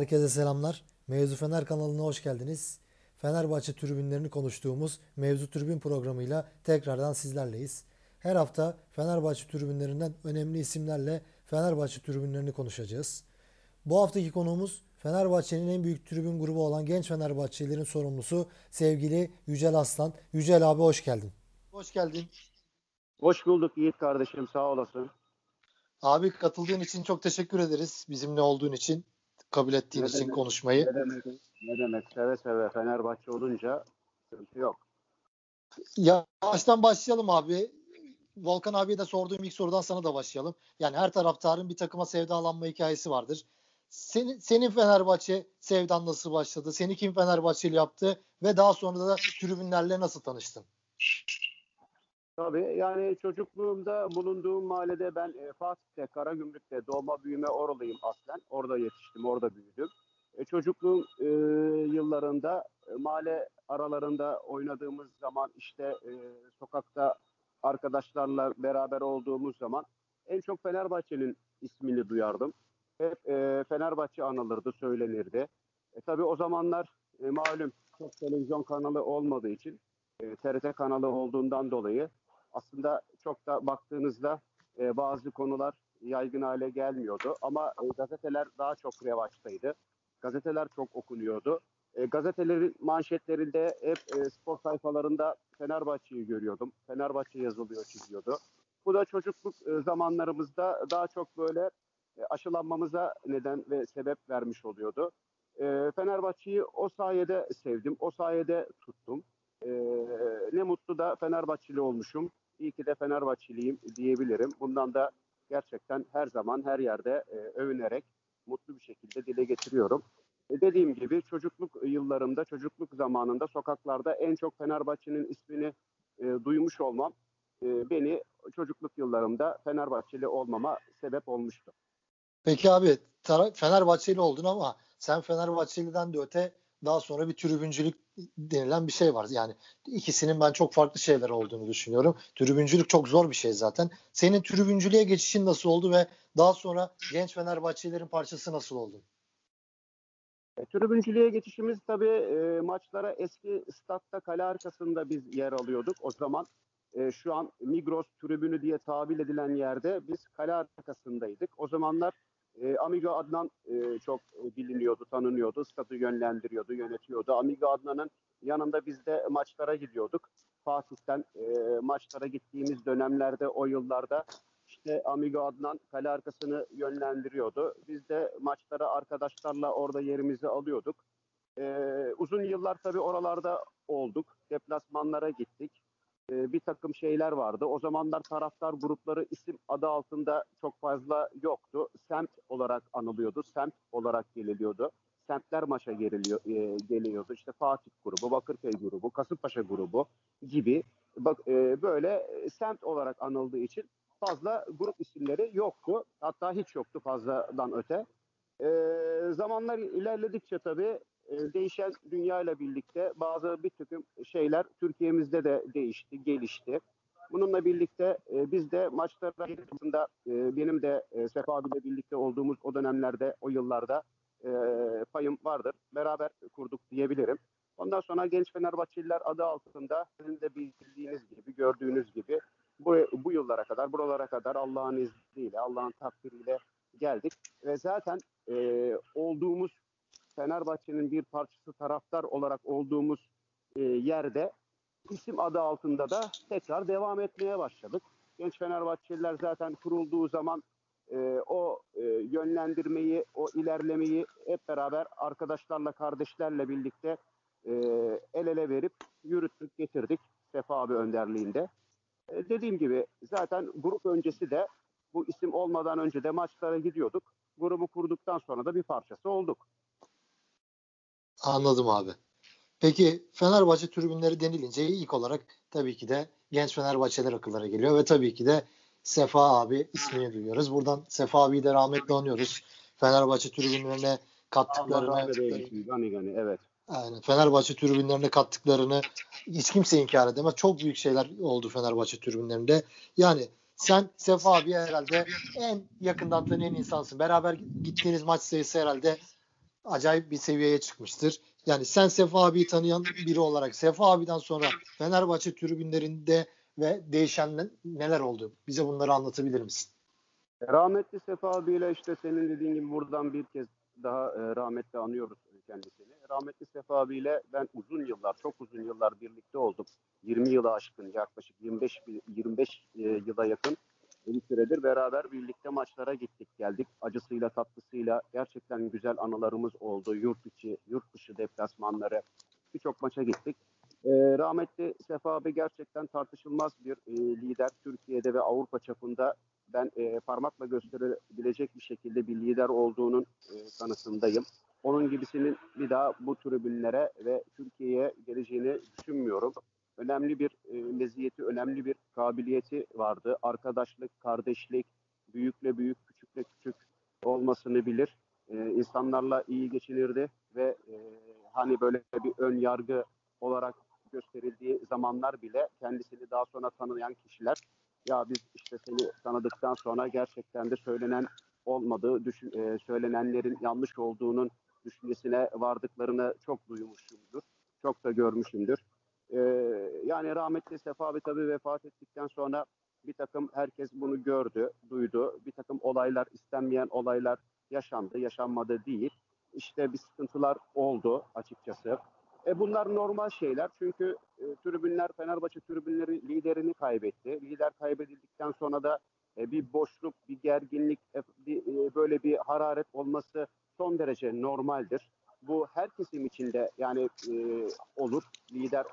Herkese selamlar. Mevzu Fener kanalına hoş geldiniz. Fenerbahçe tribünlerini konuştuğumuz Mevzu Tribün programıyla tekrardan sizlerleyiz. Her hafta Fenerbahçe tribünlerinden önemli isimlerle Fenerbahçe tribünlerini konuşacağız. Bu haftaki konuğumuz Fenerbahçe'nin en büyük tribün grubu olan Genç Fenerbahçelilerin sorumlusu sevgili Yücel Aslan. Yücel abi hoş geldin. Hoş geldin. Hoş bulduk Yiğit kardeşim sağ olasın. Abi katıldığın için çok teşekkür ederiz. Bizimle olduğun için, kabul ettiğin Ne için demek, konuşmayı. Ne demek, ne demek seve seve Fenerbahçe olunca sıkıntı yok. Yavaştan başlayalım abi. Volkan abiye de sorduğum ilk sorudan sana da başlayalım. Yani her taraftarın bir takıma sevdalanma hikayesi vardır. Senin, senin Fenerbahçe sevdan nasıl başladı? Seni kim Fenerbahçeli yaptı? Ve daha sonra da tribünlerle nasıl tanıştın? Tabii yani çocukluğumda bulunduğum mahallede ben e, Fatih'te, Karagümrük'te doğma büyüme oralıyım aslen. Orada yetiştim, orada büyüdüm. E, çocukluğum e, yıllarında e, mahalle aralarında oynadığımız zaman işte e, sokakta arkadaşlarla beraber olduğumuz zaman en çok Fenerbahçe'nin ismini duyardım. Hep e, Fenerbahçe anılırdı, söylenirdi. E, tabii o zamanlar e, malum çok televizyon kanalı olmadığı için e, TRT kanalı olduğundan dolayı aslında çok da baktığınızda e, bazı konular yaygın hale gelmiyordu. Ama e, gazeteler daha çok revaçtaydı. Gazeteler çok okunuyordu. E, gazetelerin manşetlerinde hep e, spor sayfalarında Fenerbahçe'yi görüyordum. Fenerbahçe yazılıyor, çiziyordu. Bu da çocukluk e, zamanlarımızda daha çok böyle e, aşılanmamıza neden ve sebep vermiş oluyordu. E, Fenerbahçe'yi o sayede sevdim, o sayede tuttum. E, ne mutlu da Fenerbahçeli olmuşum. İyi ki de Fenerbahçeliyim diyebilirim. Bundan da gerçekten her zaman her yerde e, övünerek mutlu bir şekilde dile getiriyorum. E, dediğim gibi çocukluk yıllarımda, çocukluk zamanında sokaklarda en çok Fenerbahçe'nin ismini e, duymuş olmam e, beni çocukluk yıllarımda Fenerbahçeli olmama sebep olmuştu. Peki abi Fenerbahçeli oldun ama sen Fenerbahçeli'den de öte daha sonra bir tribüncülük denilen bir şey var. Yani ikisinin ben çok farklı şeyler olduğunu düşünüyorum. Tribüncülük çok zor bir şey zaten. Senin tribüncülüğe geçişin nasıl oldu ve daha sonra genç Fenerbahçelilerin parçası nasıl oldun? E, tribüncülüğe geçişimiz tabii e, maçlara eski statta kale arkasında biz yer alıyorduk. O zaman e, şu an Migros tribünü diye tabir edilen yerde biz kale arkasındaydık. O zamanlar e, Amigo Adnan e, çok e, biliniyordu, tanınıyordu, stadı yönlendiriyordu, yönetiyordu. Amigo Adnan'ın yanında biz de maçlara gidiyorduk. Fatih'ten e, maçlara gittiğimiz dönemlerde o yıllarda işte Amigo Adnan kale arkasını yönlendiriyordu. Biz de maçlara arkadaşlarla orada yerimizi alıyorduk. Ee, uzun yıllar tabii oralarda olduk. Deplasmanlara gittik. Ee, bir takım şeyler vardı. O zamanlar taraftar grupları isim adı altında çok fazla yoktu. Semt olarak anılıyordu. Semt olarak geliliyordu. Semtler maça geriliyor, e, geliyordu. İşte Fatih grubu, Bakırköy grubu, Kasımpaşa grubu gibi bak e, böyle semt olarak anıldığı için fazla grup isimleri yoktu. Hatta hiç yoktu fazladan öte. Ee, zamanlar ilerledikçe tabii e, değişen dünya ile birlikte bazı bir takım şeyler Türkiye'mizde de değişti, gelişti. Bununla birlikte e, biz de maçlara aslında e, benim de e, Sefa abiyle birlikte olduğumuz o dönemlerde, o yıllarda e, payım vardır. Beraber kurduk diyebilirim. Ondan sonra Genç Fenerbahçeliler adı altında sizin de bildiğiniz gibi, gördüğünüz gibi bu, bu yıllara kadar, buralara kadar Allah'ın izniyle, Allah'ın takdiriyle geldik. Ve zaten e, olduğumuz Fenerbahçe'nin bir parçası taraftar olarak olduğumuz e, yerde isim adı altında da tekrar devam etmeye başladık. Genç Fenerbahçeliler zaten kurulduğu zaman e, o e, yönlendirmeyi, o ilerlemeyi hep beraber arkadaşlarla, kardeşlerle birlikte e, el ele verip yürüttük, getirdik Sefa abi önderliğinde. E, dediğim gibi zaten grup öncesi de bu isim olmadan önce de maçlara gidiyorduk. Grubu kurduktan sonra da bir parçası olduk. Anladım abi. Peki Fenerbahçe tribünleri denilince ilk olarak tabii ki de genç Fenerbahçeler akıllara geliyor ve tabii ki de Sefa abi ismini duyuyoruz. Buradan Sefa abiyi de rahmetle anıyoruz. Fenerbahçe tribünlerine kattıklarını evet. Aynen. Fenerbahçe tribünlerine kattıklarını hiç kimse inkar edemez. Çok büyük şeyler oldu Fenerbahçe tribünlerinde. Yani sen Sefa abi herhalde en yakından tanıyan insansın. Beraber gittiğiniz maç sayısı herhalde acayip bir seviyeye çıkmıştır. Yani sen Sefa abiyi tanıyan biri olarak Sefa abiden sonra Fenerbahçe tribünlerinde ve değişen neler oldu? Bize bunları anlatabilir misin? Rahmetli Sefa abiyle işte senin dediğin gibi buradan bir kez daha e, rahmetli anıyoruz kendisini. Rahmetli Sefa abiyle ben uzun yıllar, çok uzun yıllar birlikte olduk. 20 yıla aşkın yaklaşık 25 25 e, yıla yakın bir süredir beraber birlikte maçlara gittik geldik. Acısıyla tatlısıyla gerçekten güzel anılarımız oldu. Yurt içi, yurt dışı deplasmanları birçok maça gittik. E, rahmetli Sefa abi gerçekten tartışılmaz bir e, lider. Türkiye'de ve Avrupa çapında ben e, parmakla gösterebilecek bir şekilde bir lider olduğunun e, kanısındayım. Onun gibisinin bir daha bu tribünlere ve Türkiye'ye geleceğini düşünmüyorum. Önemli bir e, meziyeti, önemli bir kabiliyeti vardı. Arkadaşlık, kardeşlik, büyükle büyük, küçükle küçük olmasını bilir. E, insanlarla iyi geçinirdi ve e, hani böyle bir ön yargı olarak gösterildiği zamanlar bile kendisini daha sonra tanıyan kişiler ya biz işte seni tanıdıktan sonra gerçekten de söylenen olmadığı, düşün, e, söylenenlerin yanlış olduğunun düşüncesine vardıklarını çok duymuşumdur. Çok da görmüşümdür. E, yani rahmetli Sefa abi tabii vefat ettikten sonra bir takım herkes bunu gördü, duydu. Bir takım olaylar, istenmeyen olaylar yaşandı, yaşanmadı değil. İşte bir sıkıntılar oldu açıkçası. E bunlar normal şeyler çünkü e, tribünler Fenerbahçe tribünleri liderini kaybetti. Lider kaybedildikten sonra da e, bir boşluk, bir gerginlik, e, bir, e, böyle bir hararet olması son derece normaldir. Bu her kesim içinde yani e, olur. Lider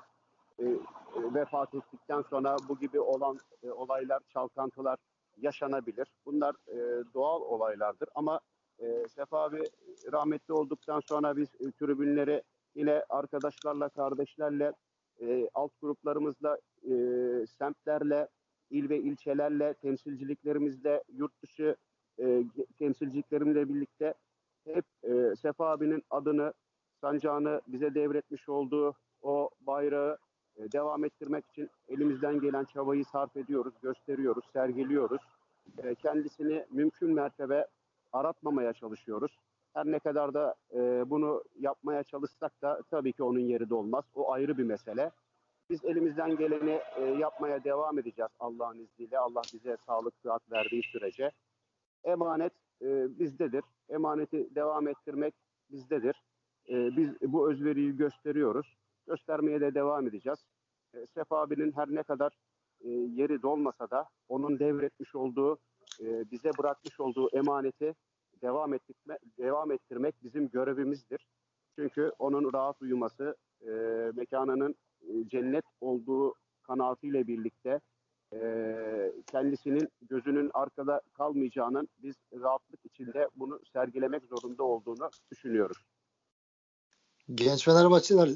e, e, vefat ettikten sonra bu gibi olan e, olaylar, çalkantılar yaşanabilir. Bunlar e, doğal olaylardır ama e, Sefa abi rahmetli olduktan sonra biz e, tribünleri yine arkadaşlarla, kardeşlerle, e, alt gruplarımızla, e, semtlerle, il ve ilçelerle, temsilciliklerimizle, yurt dışı e, temsilciliklerimle birlikte hep e, Sefa abinin adını, sancağını bize devretmiş olduğu o bayrağı devam ettirmek için elimizden gelen çabayı sarf ediyoruz, gösteriyoruz, sergiliyoruz. E, kendisini mümkün mertebe aratmamaya çalışıyoruz. Her ne kadar da e, bunu yapmaya çalışsak da tabii ki onun yeri de olmaz. O ayrı bir mesele. Biz elimizden geleni e, yapmaya devam edeceğiz Allah'ın izniyle. Allah bize sağlık, sıhhat verdiği sürece. Emanet e, bizdedir. Emaneti devam ettirmek bizdedir. Biz bu özveriyi gösteriyoruz. Göstermeye de devam edeceğiz. E, Sefa abinin her ne kadar e, yeri dolmasa da onun devretmiş olduğu, e, bize bırakmış olduğu emaneti devam ettirme, devam ettirmek bizim görevimizdir. Çünkü onun rahat uyuması, e, mekanının e, cennet olduğu kanaatiyle birlikte e, kendisinin gözünün arkada kalmayacağının biz rahatlık içinde bunu sergilemek zorunda olduğunu düşünüyoruz. Genç Fenerbahçeler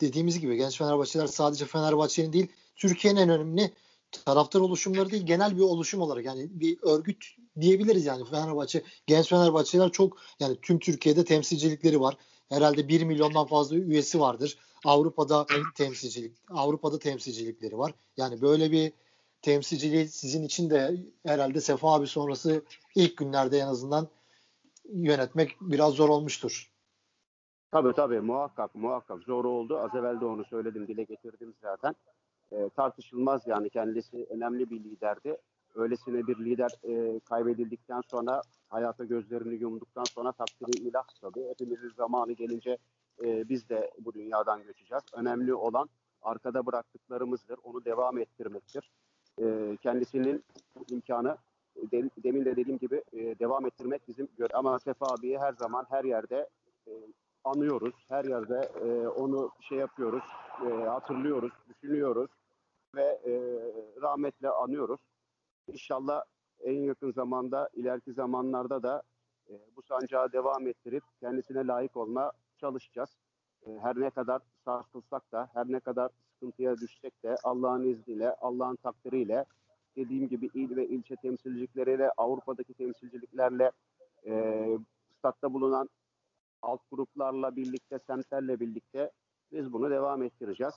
dediğimiz gibi genç Fenerbahçeler sadece Fenerbahçe'nin değil Türkiye'nin en önemli taraftar oluşumları değil genel bir oluşum olarak yani bir örgüt diyebiliriz yani Fenerbahçe genç Fenerbahçeler çok yani tüm Türkiye'de temsilcilikleri var. Herhalde 1 milyondan fazla üyesi vardır. Avrupa'da temsilcilik Avrupa'da temsilcilikleri var. Yani böyle bir temsilciliği sizin için de herhalde Sefa abi sonrası ilk günlerde en azından yönetmek biraz zor olmuştur. Tabii tabii muhakkak muhakkak zor oldu. Az evvel de onu söyledim dile getirdim zaten. E, tartışılmaz yani kendisi önemli bir liderdi. Öylesine bir lider e, kaybedildikten sonra hayata gözlerini yumduktan sonra takdiri ilah tabii. Hepimizin zamanı gelince e, biz de bu dünyadan göçeceğiz. Önemli olan arkada bıraktıklarımızdır. Onu devam ettirmektir. E, kendisinin imkanı de, demin de dediğim gibi e, devam ettirmek bizim gör ama Sefa abiyi her zaman her yerde e, anıyoruz. Her yerde e, onu şey yapıyoruz, e, hatırlıyoruz, düşünüyoruz ve e, rahmetle anıyoruz. İnşallah en yakın zamanda, ileriki zamanlarda da e, bu sancağı devam ettirip kendisine layık olma çalışacağız. E, her ne kadar sarsılsak da, her ne kadar sıkıntıya düşsek de Allah'ın izniyle, Allah'ın takdiriyle dediğim gibi il ve ilçe temsilcilikleriyle, Avrupa'daki temsilciliklerle, e, statta bulunan alt gruplarla birlikte, semtlerle birlikte biz bunu devam ettireceğiz.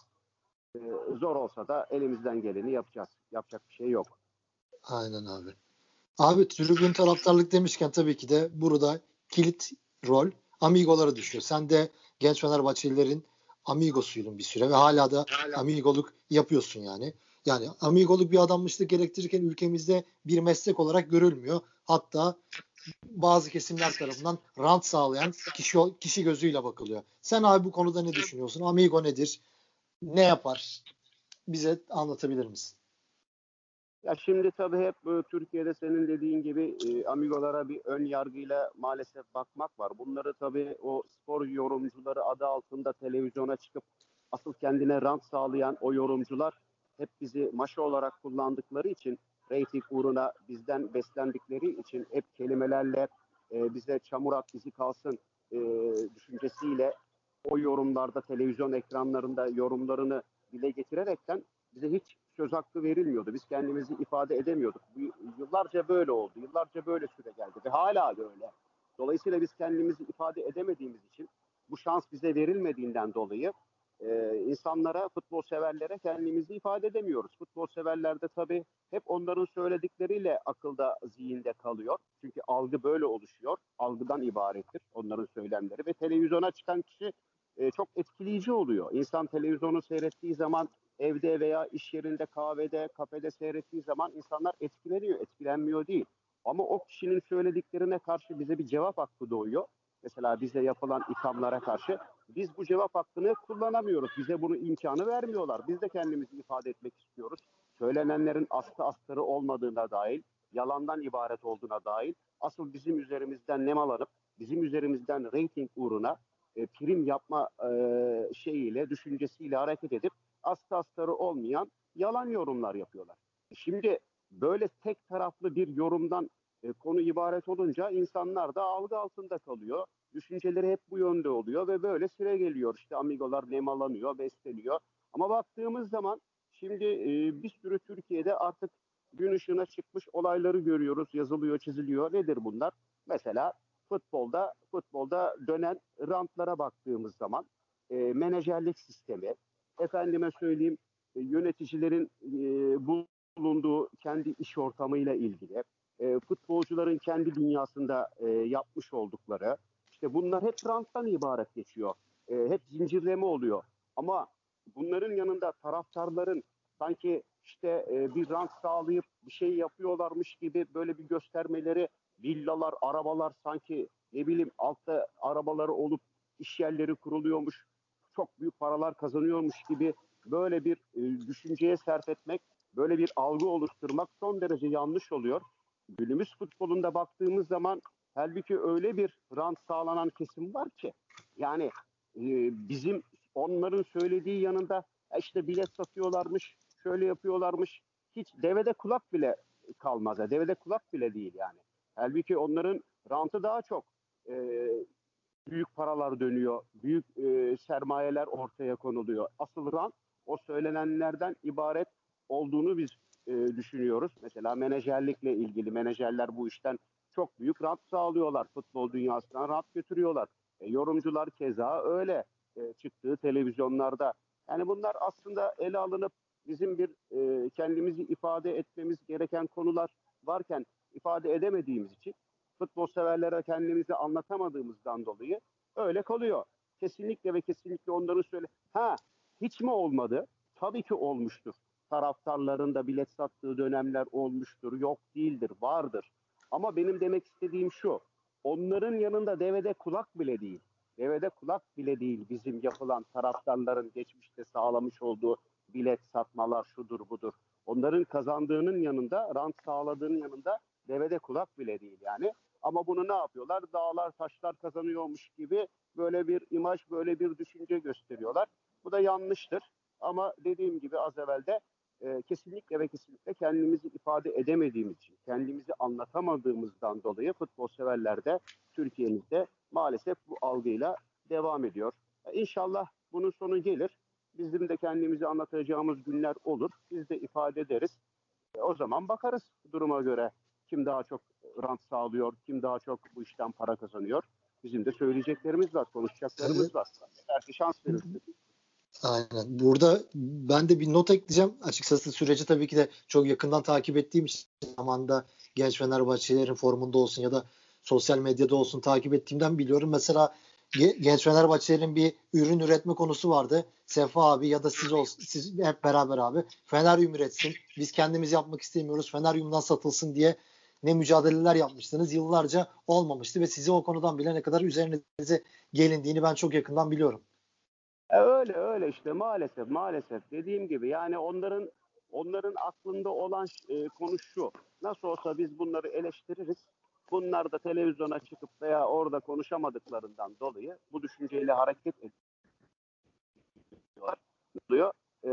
Ee, zor olsa da elimizden geleni yapacağız. Yapacak bir şey yok. Aynen abi. Abi tribün taraftarlık demişken tabii ki de burada kilit rol Amigolara düşüyor. Sen de genç Fenerbahçelilerin amigosuydun bir süre ve hala da hala. amigoluk yapıyorsun yani. Yani amigoluk bir adanmışlık gerektirirken ülkemizde bir meslek olarak görülmüyor. Hatta bazı kesimler tarafından rant sağlayan kişi kişi gözüyle bakılıyor. Sen abi bu konuda ne düşünüyorsun? Amigo nedir? Ne yapar? Bize anlatabilir misin? Ya şimdi tabii hep e, Türkiye'de senin dediğin gibi e, amigolara bir ön yargıyla maalesef bakmak var. Bunları tabii o spor yorumcuları adı altında televizyona çıkıp asıl kendine rant sağlayan o yorumcular hep bizi maşa olarak kullandıkları için reyting uğruna bizden beslendikleri için hep kelimelerle e, bize çamur at bizi kalsın e, düşüncesiyle o yorumlarda televizyon ekranlarında yorumlarını dile getirerekten bize hiç söz hakkı verilmiyordu. Biz kendimizi ifade edemiyorduk. Yıllarca böyle oldu. Yıllarca böyle süre geldi ve hala böyle. Dolayısıyla biz kendimizi ifade edemediğimiz için bu şans bize verilmediğinden dolayı e, insanlara, futbol severlere kendimizi ifade edemiyoruz. Futbol severlerde tabii hep onların söyledikleriyle akılda, zihinde kalıyor. Çünkü algı böyle oluşuyor. Algıdan ibarettir onların söylemleri ve televizyona çıkan kişi e, çok etkileyici oluyor. İnsan televizyonu seyrettiği zaman evde veya iş yerinde, kahvede, kafede seyrettiği zaman insanlar etkileniyor, etkilenmiyor değil. Ama o kişinin söylediklerine karşı bize bir cevap hakkı doğuyor. Mesela bize yapılan ithamlara karşı biz bu cevap hakkını kullanamıyoruz. Bize bunu imkanı vermiyorlar. Biz de kendimizi ifade etmek istiyoruz. Söylenenlerin aslı astarı olmadığına dair, yalandan ibaret olduğuna dair, asıl bizim üzerimizden nemalanıp, bizim üzerimizden reyting uğruna e, prim yapma e, şeyiyle, düşüncesiyle hareket edip aslı astarı olmayan yalan yorumlar yapıyorlar. Şimdi böyle tek taraflı bir yorumdan e, konu ibaret olunca insanlar da algı altında kalıyor. Düşünceleri hep bu yönde oluyor ve böyle süre geliyor. İşte amigolar nemalanıyor, besleniyor. Ama baktığımız zaman şimdi e, bir sürü Türkiye'de artık gün ışığına çıkmış olayları görüyoruz, yazılıyor, çiziliyor. Nedir bunlar? Mesela futbolda futbolda dönen rantlara baktığımız zaman e, menajerlik sistemi, efendime söyleyeyim e, yöneticilerin e, bulunduğu kendi iş ortamıyla ilgili, e, futbolcuların kendi dünyasında e, yapmış oldukları, işte bunlar hep ranttan ibaret geçiyor. E, hep zincirleme oluyor. Ama bunların yanında taraftarların sanki işte e, bir rant sağlayıp bir şey yapıyorlarmış gibi böyle bir göstermeleri, villalar, arabalar sanki ne bileyim altta arabaları olup iş yerleri kuruluyormuş, çok büyük paralar kazanıyormuş gibi böyle bir e, düşünceye serf etmek, böyle bir algı oluşturmak son derece yanlış oluyor. Günümüz futbolunda baktığımız zaman halbuki öyle bir rant sağlanan kesim var ki yani e, bizim onların söylediği yanında e, işte bilet satıyorlarmış, şöyle yapıyorlarmış. Hiç devede kulak bile kalmaz. Devede kulak bile değil yani. Halbuki onların rantı daha çok. E, büyük paralar dönüyor, büyük e, sermayeler ortaya konuluyor. Asıl rant o söylenenlerden ibaret olduğunu biz e, düşünüyoruz. Mesela menajerlikle ilgili menajerler bu işten çok büyük rant sağlıyorlar. Futbol dünyasından rant götürüyorlar. E, yorumcular keza öyle e, çıktığı televizyonlarda. Yani bunlar aslında ele alınıp bizim bir e, kendimizi ifade etmemiz gereken konular varken ifade edemediğimiz için futbol severlere kendimizi anlatamadığımızdan dolayı öyle kalıyor. Kesinlikle ve kesinlikle onların söyle. Ha hiç mi olmadı? Tabii ki olmuştur. Taraftarların da bilet sattığı dönemler olmuştur. Yok değildir, vardır. Ama benim demek istediğim şu. Onların yanında devede kulak bile değil. Devede kulak bile değil bizim yapılan taraftarların geçmişte sağlamış olduğu bilet satmalar şudur budur. Onların kazandığının yanında, rant sağladığının yanında devede kulak bile değil yani. Ama bunu ne yapıyorlar? Dağlar taşlar kazanıyormuş gibi böyle bir imaj, böyle bir düşünce gösteriyorlar. Bu da yanlıştır. Ama dediğim gibi az evvel de e, kesinlikle ve kesinlikle kendimizi ifade edemediğimiz için, kendimizi anlatamadığımızdan dolayı futbol severler de Türkiye'mizde maalesef bu algıyla devam ediyor. E, inşallah bunun sonu gelir. Bizim de kendimizi anlatacağımız günler olur. Biz de ifade ederiz. E, o zaman bakarız duruma göre kim daha çok rant sağlıyor, kim daha çok bu işten para kazanıyor. Bizim de söyleyeceklerimiz var, konuşacaklarımız var. Belki şans verirsiniz. Aynen. Burada ben de bir not ekleyeceğim. Açıkçası süreci tabii ki de çok yakından takip ettiğim için zamanda genç Fenerbahçelilerin formunda olsun ya da sosyal medyada olsun takip ettiğimden biliyorum. Mesela Genç Fenerbahçe'nin bir ürün üretme konusu vardı. Sefa abi ya da siz olsun, siz hep beraber abi Feneryum üretsin. Biz kendimiz yapmak istemiyoruz. Feneryum'dan satılsın diye ne mücadeleler yapmıştınız. Yıllarca olmamıştı ve sizi o konudan bile ne kadar üzerinize gelindiğini ben çok yakından biliyorum. E öyle öyle işte maalesef maalesef dediğim gibi yani onların onların aklında olan e, konu şu. Nasıl olsa biz bunları eleştiririz. Bunlar da televizyona çıkıp veya orada konuşamadıklarından dolayı bu düşünceyle hareket ediyorlar. E,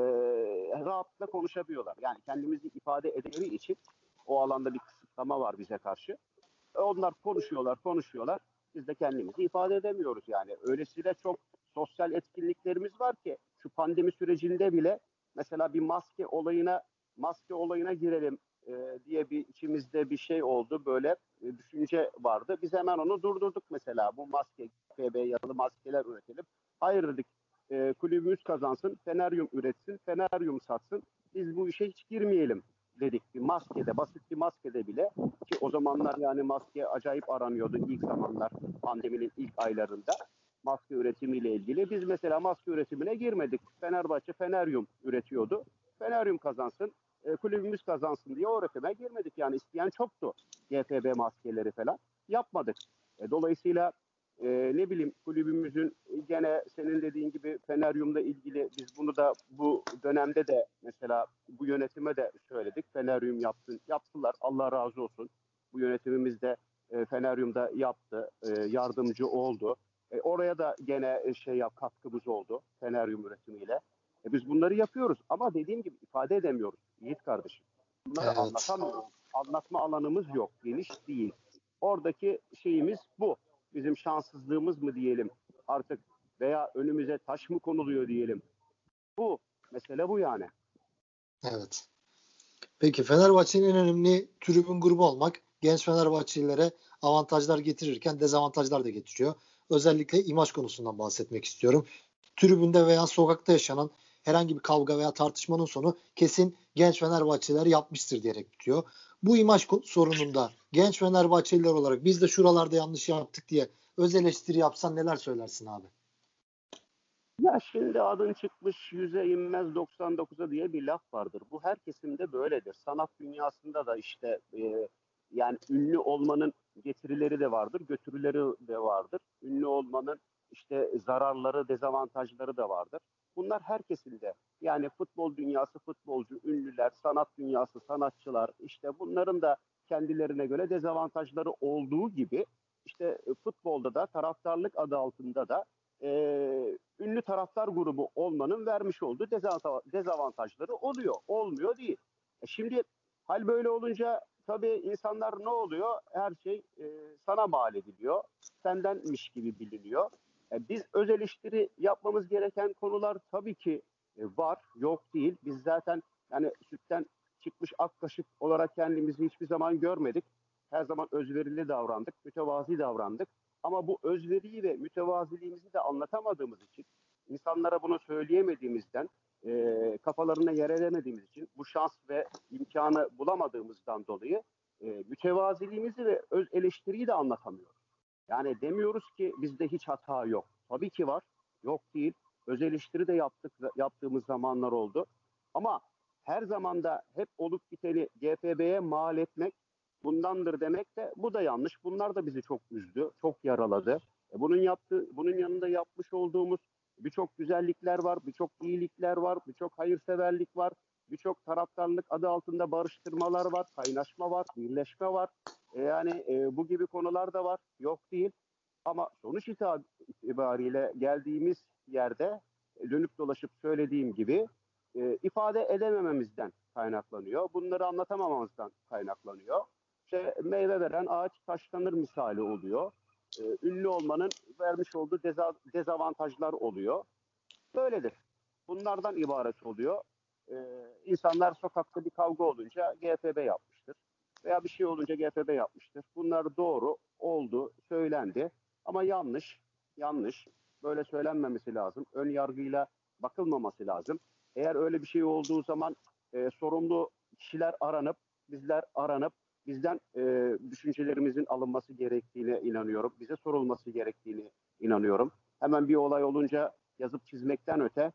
rahatlıkla konuşabiliyorlar. Yani kendimizi ifade edemediği için o alanda bir kısıtlama var bize karşı. E, onlar konuşuyorlar, konuşuyorlar. Biz de kendimizi ifade edemiyoruz yani. Öylesiyle çok sosyal etkinliklerimiz var ki şu pandemi sürecinde bile mesela bir maske olayına maske olayına girelim e, diye bir içimizde bir şey oldu böyle e, düşünce vardı. Biz hemen onu durdurduk mesela bu maske FB yalı maskeler üretelim. Hayır dedik e, kulübümüz kazansın, Feneryum üretsin, Feneryum satsın. Biz bu işe hiç girmeyelim dedik bir maskede, basit bir maskede bile ki o zamanlar yani maske acayip aranıyordu ilk zamanlar pandeminin ilk aylarında maske üretimiyle ilgili. Biz mesela maske üretimine girmedik. Fenerbahçe Feneryum üretiyordu. Feneryum kazansın, e, kulübümüz kazansın diye o üretime girmedik. Yani isteyen çoktu. GFB maskeleri falan. Yapmadık. E, dolayısıyla e, ne bileyim kulübümüzün gene senin dediğin gibi Feneryum'la ilgili biz bunu da bu dönemde de mesela bu yönetime de söyledik. Feneryum yapsın. Yaptılar. Allah razı olsun. Bu yönetimimiz de e, Feneryum'da yaptı. E, yardımcı oldu. E, oraya da gene e, şey yap katkımız oldu Feneryum üretimiyle. E, biz bunları yapıyoruz ama dediğim gibi ifade edemiyoruz Yiğit kardeşim. Bunları evet. anlatamıyoruz. Anlatma alanımız yok. Geniş değil. Oradaki şeyimiz bu. Bizim şanssızlığımız mı diyelim artık veya önümüze taş mı konuluyor diyelim. Bu. Mesele bu yani. Evet. Peki Fenerbahçe'nin en önemli tribün grubu olmak genç Fenerbahçelilere avantajlar getirirken dezavantajlar da getiriyor. Özellikle imaj konusundan bahsetmek istiyorum. Tribünde veya sokakta yaşanan herhangi bir kavga veya tartışmanın sonu kesin genç Fenerbahçeliler yapmıştır diyerek bitiyor. Bu imaj sorununda genç Fenerbahçeliler olarak biz de şuralarda yanlış yaptık diye öz eleştiri yapsan neler söylersin abi? Ya şimdi adın çıkmış yüze inmez 99'a diye bir laf vardır. Bu her kesimde böyledir. Sanat dünyasında da işte e, yani ünlü olmanın getirileri de vardır, götürüleri de vardır. Ünlü olmanın işte zararları, dezavantajları da vardır. Bunlar herkesinde. Yani futbol dünyası, futbolcu, ünlüler, sanat dünyası, sanatçılar işte bunların da kendilerine göre dezavantajları olduğu gibi işte futbolda da taraftarlık adı altında da e, ünlü taraftar grubu olmanın vermiş olduğu dezavantajları oluyor. Olmuyor değil. E şimdi hal böyle olunca tabii insanlar ne oluyor? Her şey e, sana mal ediliyor. Sendenmiş gibi biliniyor. E, biz öz eleştiri yapmamız gereken konular tabii ki e, var, yok değil. Biz zaten yani sütten çıkmış ak kaşık olarak kendimizi hiçbir zaman görmedik. Her zaman özverili davrandık, mütevazi davrandık. Ama bu özveriyi ve mütevaziliğimizi de anlatamadığımız için, insanlara bunu söyleyemediğimizden, e, kafalarına yer edemediğimiz için, bu şans ve imkanı bulamadığımızdan dolayı e, mütevaziliğimizi ve öz eleştiriyi de anlatamıyoruz. Yani demiyoruz ki bizde hiç hata yok. Tabii ki var. Yok değil. Öz eleştiri de yaptık yaptığımız zamanlar oldu. Ama her zamanda hep olup biteni GFB'ye mal etmek bundandır demek de bu da yanlış. Bunlar da bizi çok üzdü, çok yaraladı. E bunun yaptığı, bunun yanında yapmış olduğumuz birçok güzellikler var, birçok iyilikler var, birçok hayırseverlik var, birçok taraftarlık adı altında barıştırmalar var, kaynaşma var, birleşme var. E yani e, bu gibi konular da var, yok değil. Ama sonuç itibariyle geldiğimiz yerde e, dönüp dolaşıp söylediğim gibi e, ifade edemememizden kaynaklanıyor. Bunları anlatamamamızdan kaynaklanıyor. İşte meyve veren ağaç taşlanır misali oluyor. E, ünlü olmanın vermiş olduğu deza, dezavantajlar oluyor. Böyledir. Bunlardan ibaret oluyor. E, insanlar sokakta bir kavga olunca GFB yapmıştır. Veya bir şey olunca GFB yapmıştır. Bunlar doğru, oldu, söylendi. Ama yanlış, yanlış. Böyle söylenmemesi lazım. Ön yargıyla bakılmaması lazım. Eğer öyle bir şey olduğu zaman e, sorumlu kişiler aranıp, bizler aranıp, bizden e, düşüncelerimizin alınması gerektiğine inanıyorum. Bize sorulması gerektiğini inanıyorum. Hemen bir olay olunca yazıp çizmekten öte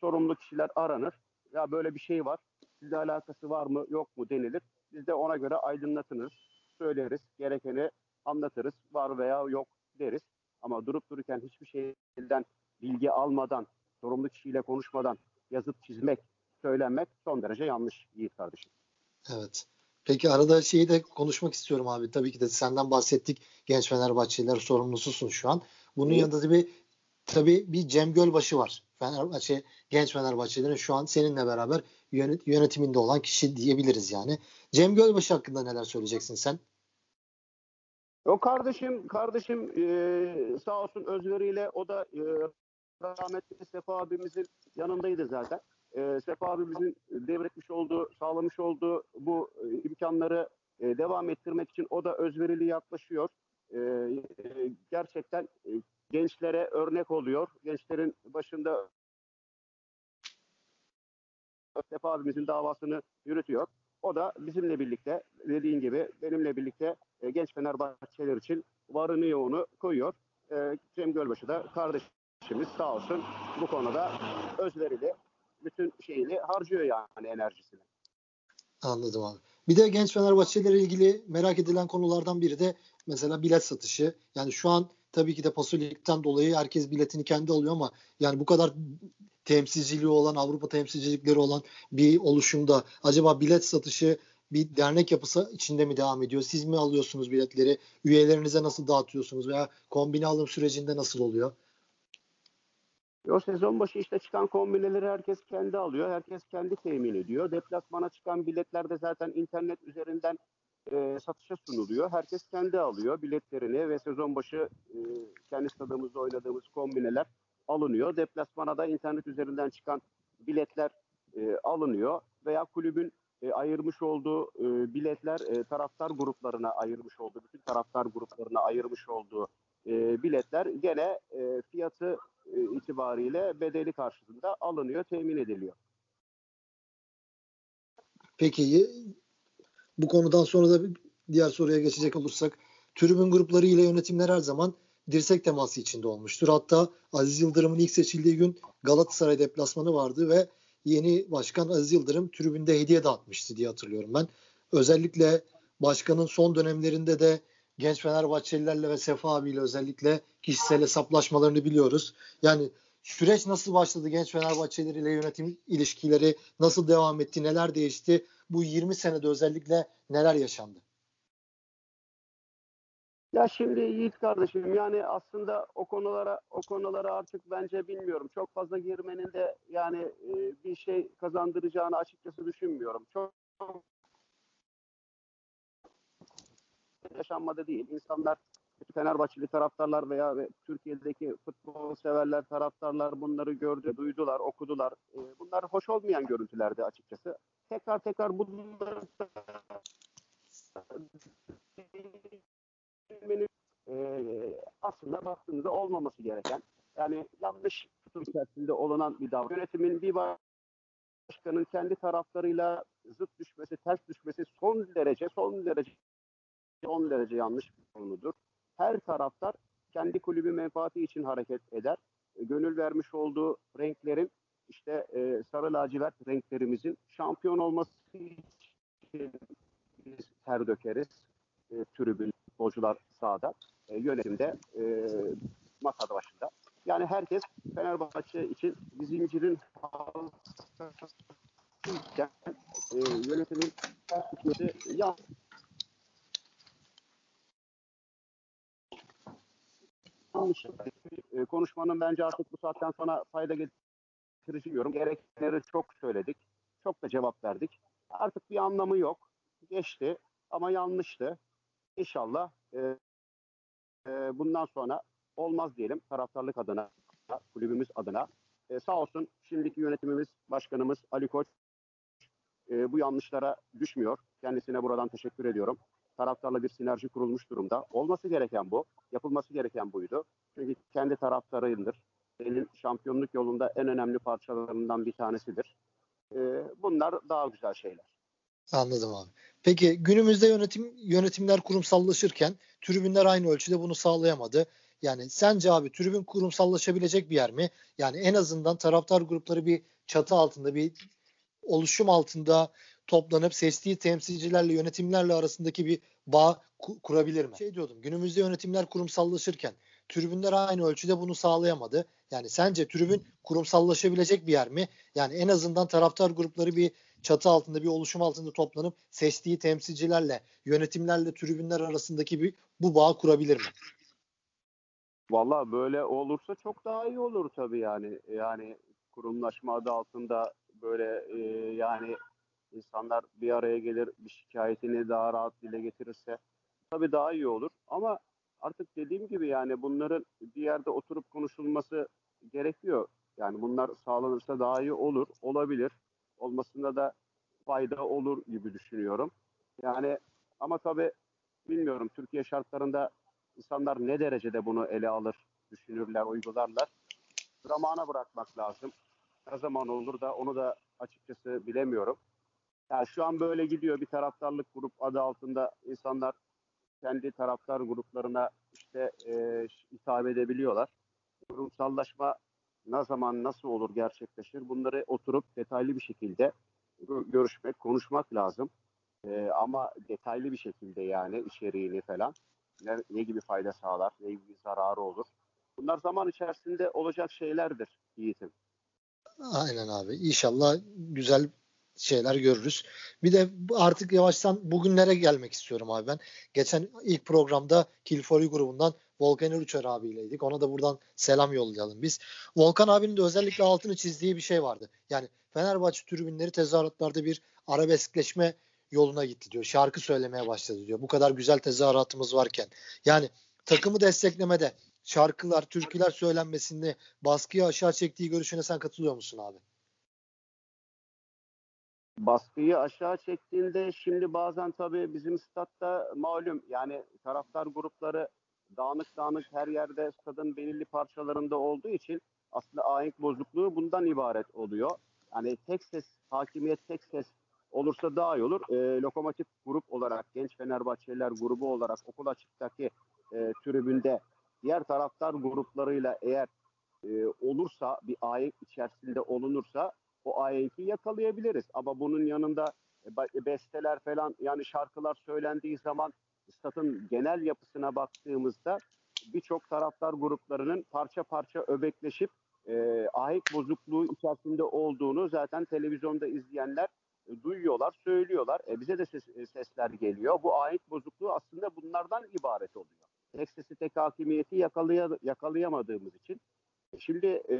sorumlu kişiler aranır. Ya böyle bir şey var. Sizle alakası var mı yok mu denilir. Biz de ona göre aydınlatırız, söyleriz, gerekeni anlatırız. Var veya yok deriz. Ama durup dururken hiçbir şeyden bilgi almadan, sorumlu kişiyle konuşmadan yazıp çizmek, söylenmek son derece yanlış Yiğit kardeşim. Evet. Peki arada şeyi de konuşmak istiyorum abi. Tabii ki de senden bahsettik. Genç Fenerbahçeliler sorumlususun şu an. Bunun yanında da bir tabii bir Cem Gölbaşı var. Fenerbahçe genç Fenerbahçelerin şu an seninle beraber yönetiminde olan kişi diyebiliriz yani. Cem Gölbaşı hakkında neler söyleyeceksin sen? O kardeşim kardeşim e, sağ olsun özveriyle o da e, rahmetli Sefa abimizin yanındaydı zaten. E, Sefa abimizin devretmiş olduğu, sağlamış olduğu bu e, imkanları e, devam ettirmek için o da özverili yaklaşıyor. E, e, gerçekten e, gençlere örnek oluyor. Gençlerin başında Sefa abimizin davasını yürütüyor. O da bizimle birlikte dediğin gibi benimle birlikte e, genç Fenerbahçeler için varını yoğunu koyuyor. E, Cem Gölbaşı da kardeşimiz sağ olsun bu konuda özverili bütün şeyini harcıyor yani enerjisini. Anladım abi. Bir de genç Fenerbahçelere ilgili merak edilen konulardan biri de mesela bilet satışı. Yani şu an tabii ki de Pasolik'ten dolayı herkes biletini kendi alıyor ama yani bu kadar temsilciliği olan Avrupa temsilcilikleri olan bir oluşumda acaba bilet satışı bir dernek yapısı içinde mi devam ediyor? Siz mi alıyorsunuz biletleri? Üyelerinize nasıl dağıtıyorsunuz veya kombine alım sürecinde nasıl oluyor? O sezon başı işte çıkan kombineleri herkes kendi alıyor. Herkes kendi temin ediyor. Deplasmana çıkan biletler de zaten internet üzerinden e, satışa sunuluyor. Herkes kendi alıyor biletlerini ve sezon başı e, kendi stadımızda oynadığımız kombineler alınıyor. Deplasmana da internet üzerinden çıkan biletler e, alınıyor veya kulübün e, ayırmış olduğu e, biletler e, taraftar gruplarına ayırmış olduğu, bütün taraftar gruplarına ayırmış olduğu e, biletler gene e, fiyatı e, itibariyle bedeli karşılığında alınıyor, temin ediliyor. Peki bu konudan sonra da diğer soruya geçecek olursak tribün grupları ile yönetimler her zaman dirsek teması içinde olmuştur. Hatta Aziz Yıldırım'ın ilk seçildiği gün Galatasaray deplasmanı vardı ve yeni başkan Aziz Yıldırım tribünde hediye dağıtmıştı diye hatırlıyorum ben. Özellikle başkanın son dönemlerinde de genç Fenerbahçelilerle ve Sefa abiyle özellikle kişisel hesaplaşmalarını biliyoruz. Yani süreç nasıl başladı genç Fenerbahçeliler ile yönetim ilişkileri nasıl devam etti, neler değişti? Bu 20 senede özellikle neler yaşandı? Ya şimdi Yiğit kardeşim yani aslında o konulara o konulara artık bence bilmiyorum. Çok fazla girmenin de yani e, bir şey kazandıracağını açıkçası düşünmüyorum. Çok yaşanmadı değil. İnsanlar Fenerbahçeli taraftarlar veya Türkiye'deki futbol severler, taraftarlar bunları gördü, duydular, okudular. E, bunlar hoş olmayan görüntülerdi açıkçası. Tekrar tekrar bunları e, aslında baktığınızda olmaması gereken yani yanlış tutum içerisinde olunan bir davranış. Yönetimin bir başkanın kendi taraflarıyla zıt düşmesi, ters düşmesi son derece, son derece, son derece yanlış bir konudur. Her taraftar kendi kulübü menfaati için hareket eder. E, gönül vermiş olduğu renklerin işte e, sarı lacivert renklerimizin şampiyon olması için biz ter dökeriz e, tribün futbolcular sahada, e, yönetimde, e, masada başında. Yani herkes Fenerbahçe için zincirin e, yönetimin tutması ya yanlış. E, konuşmanın bence artık bu saatten sonra fayda getireceğim. Gerekleri çok söyledik. Çok da cevap verdik. Artık bir anlamı yok. Geçti ama yanlıştı. İnşallah e, e, bundan sonra olmaz diyelim taraftarlık adına, kulübümüz adına. E, sağ olsun şimdiki yönetimimiz, başkanımız Ali Koç e, bu yanlışlara düşmüyor. Kendisine buradan teşekkür ediyorum. Taraftarla bir sinerji kurulmuş durumda. Olması gereken bu. Yapılması gereken buydu. Çünkü kendi taraftarıyımdır. Benim şampiyonluk yolunda en önemli parçalarından bir tanesidir. E, bunlar daha güzel şeyler. Anladım abi. Peki günümüzde yönetim yönetimler kurumsallaşırken tribünler aynı ölçüde bunu sağlayamadı. Yani sence abi tribün kurumsallaşabilecek bir yer mi? Yani en azından taraftar grupları bir çatı altında bir oluşum altında toplanıp seçtiği temsilcilerle yönetimlerle arasındaki bir bağ kurabilir mi? Şey diyordum günümüzde yönetimler kurumsallaşırken tribünler aynı ölçüde bunu sağlayamadı. Yani sence tribün kurumsallaşabilecek bir yer mi? Yani en azından taraftar grupları bir çatı altında bir oluşum altında toplanıp seçtiği temsilcilerle yönetimlerle tribünler arasındaki bir bu bağ kurabilir mi? Valla böyle olursa çok daha iyi olur tabii yani. Yani kurumlaşma adı altında böyle e, yani insanlar bir araya gelir bir şikayetini daha rahat dile getirirse tabii daha iyi olur. Ama artık dediğim gibi yani bunların bir yerde oturup konuşulması gerekiyor. Yani bunlar sağlanırsa daha iyi olur, olabilir. Olmasında da fayda olur gibi düşünüyorum. Yani ama tabii bilmiyorum Türkiye şartlarında insanlar ne derecede bunu ele alır, düşünürler, uygularlar. Zamana bırakmak lazım. Ne zaman olur da onu da açıkçası bilemiyorum. Yani şu an böyle gidiyor bir taraftarlık grup adı altında insanlar kendi taraftar gruplarına işte e, hitap edebiliyorlar. Kurumsallaşma ne zaman nasıl olur gerçekleşir bunları oturup detaylı bir şekilde görüşmek, konuşmak lazım. E, ama detaylı bir şekilde yani içeriğini falan ne, ne gibi fayda sağlar, ne gibi zararı olur. Bunlar zaman içerisinde olacak şeylerdir Yiğit'im. Aynen abi. İnşallah güzel şeyler görürüz. Bir de artık yavaştan bugünlere gelmek istiyorum abi ben. Geçen ilk programda Kilfori grubundan Volkan Uçar abiyleydik. Ona da buradan selam yollayalım biz. Volkan abinin de özellikle altını çizdiği bir şey vardı. Yani Fenerbahçe tribünleri tezahüratlarda bir arabeskleşme yoluna gitti diyor. Şarkı söylemeye başladı diyor. Bu kadar güzel tezahüratımız varken. Yani takımı desteklemede şarkılar, türküler söylenmesinde baskıyı aşağı çektiği görüşüne sen katılıyor musun abi? Baskıyı aşağı çektiğinde şimdi bazen tabii bizim statta malum yani taraftar grupları dağınık dağınık her yerde stadın belirli parçalarında olduğu için aslında ahenk bozukluğu bundan ibaret oluyor. Yani tek ses, hakimiyet tek ses olursa daha iyi olur. E, lokomotif grup olarak, genç Fenerbahçeliler grubu olarak okul açıktaki e, tribünde diğer taraftar gruplarıyla eğer e, olursa, bir ahenk içerisinde olunursa o ahenki yakalayabiliriz. Ama bunun yanında e, e, besteler falan yani şarkılar söylendiği zaman statın genel yapısına baktığımızda birçok taraftar gruplarının parça parça öbekleşip e, ahenk bozukluğu içerisinde olduğunu zaten televizyonda izleyenler e, duyuyorlar, söylüyorlar. E, bize de ses, e, sesler geliyor. Bu ahenk bozukluğu aslında bunlardan ibaret oluyor. Tek sesi tek hakimiyeti yakalaya, yakalayamadığımız için Şimdi e,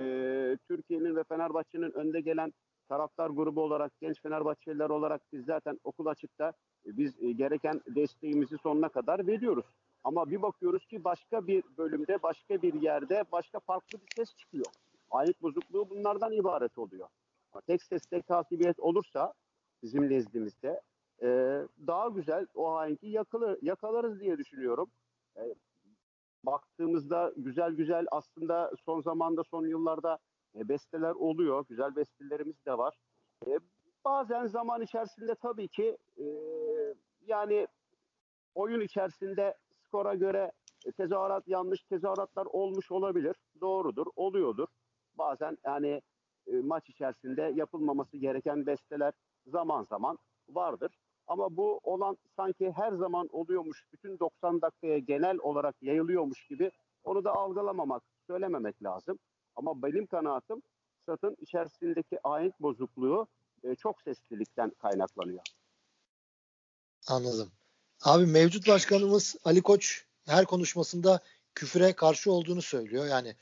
Türkiye'nin ve Fenerbahçe'nin önde gelen taraftar grubu olarak, genç Fenerbahçeliler olarak biz zaten okul açıkta e, biz e, gereken desteğimizi sonuna kadar veriyoruz. Ama bir bakıyoruz ki başka bir bölümde, başka bir yerde başka farklı bir ses çıkıyor. Ayet bozukluğu bunlardan ibaret oluyor. Tek ses, tek takibiyet olursa bizim nezdimizde e, daha güzel o hainki yakalarız diye düşünüyorum. E, baktığımızda güzel güzel aslında son zamanda son yıllarda e, besteler oluyor. Güzel bestelerimiz de var. E, bazen zaman içerisinde tabii ki e, yani oyun içerisinde skora göre tezahürat yanlış tezahüratlar olmuş olabilir. Doğrudur, oluyordur. Bazen yani maç içerisinde yapılmaması gereken besteler zaman zaman vardır. Ama bu olan sanki her zaman oluyormuş, bütün 90 dakikaya genel olarak yayılıyormuş gibi onu da algılamamak, söylememek lazım. Ama benim kanaatim satın içerisindeki ahenk bozukluğu e, çok seslilikten kaynaklanıyor. Anladım. Abi mevcut başkanımız Ali Koç her konuşmasında küfüre karşı olduğunu söylüyor. Yani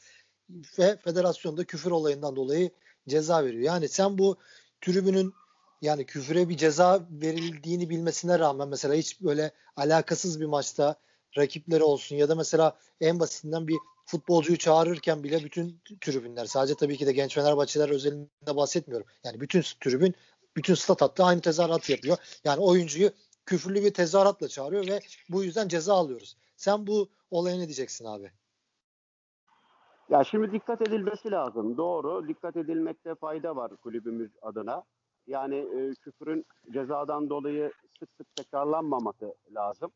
ve federasyonda küfür olayından dolayı ceza veriyor. Yani sen bu tribünün yani küfüre bir ceza verildiğini bilmesine rağmen mesela hiç böyle alakasız bir maçta rakipleri olsun ya da mesela en basitinden bir futbolcuyu çağırırken bile bütün tribünler sadece tabii ki de genç Fenerbahçeler özelinde bahsetmiyorum. Yani bütün tribün bütün stat hattı aynı tezahürat yapıyor. Yani oyuncuyu küfürlü bir tezahüratla çağırıyor ve bu yüzden ceza alıyoruz. Sen bu olaya ne diyeceksin abi? Ya şimdi dikkat edilmesi lazım. Doğru. Dikkat edilmekte fayda var kulübümüz adına. Yani e, küfürün cezadan dolayı sık sık tekrarlanmaması lazım.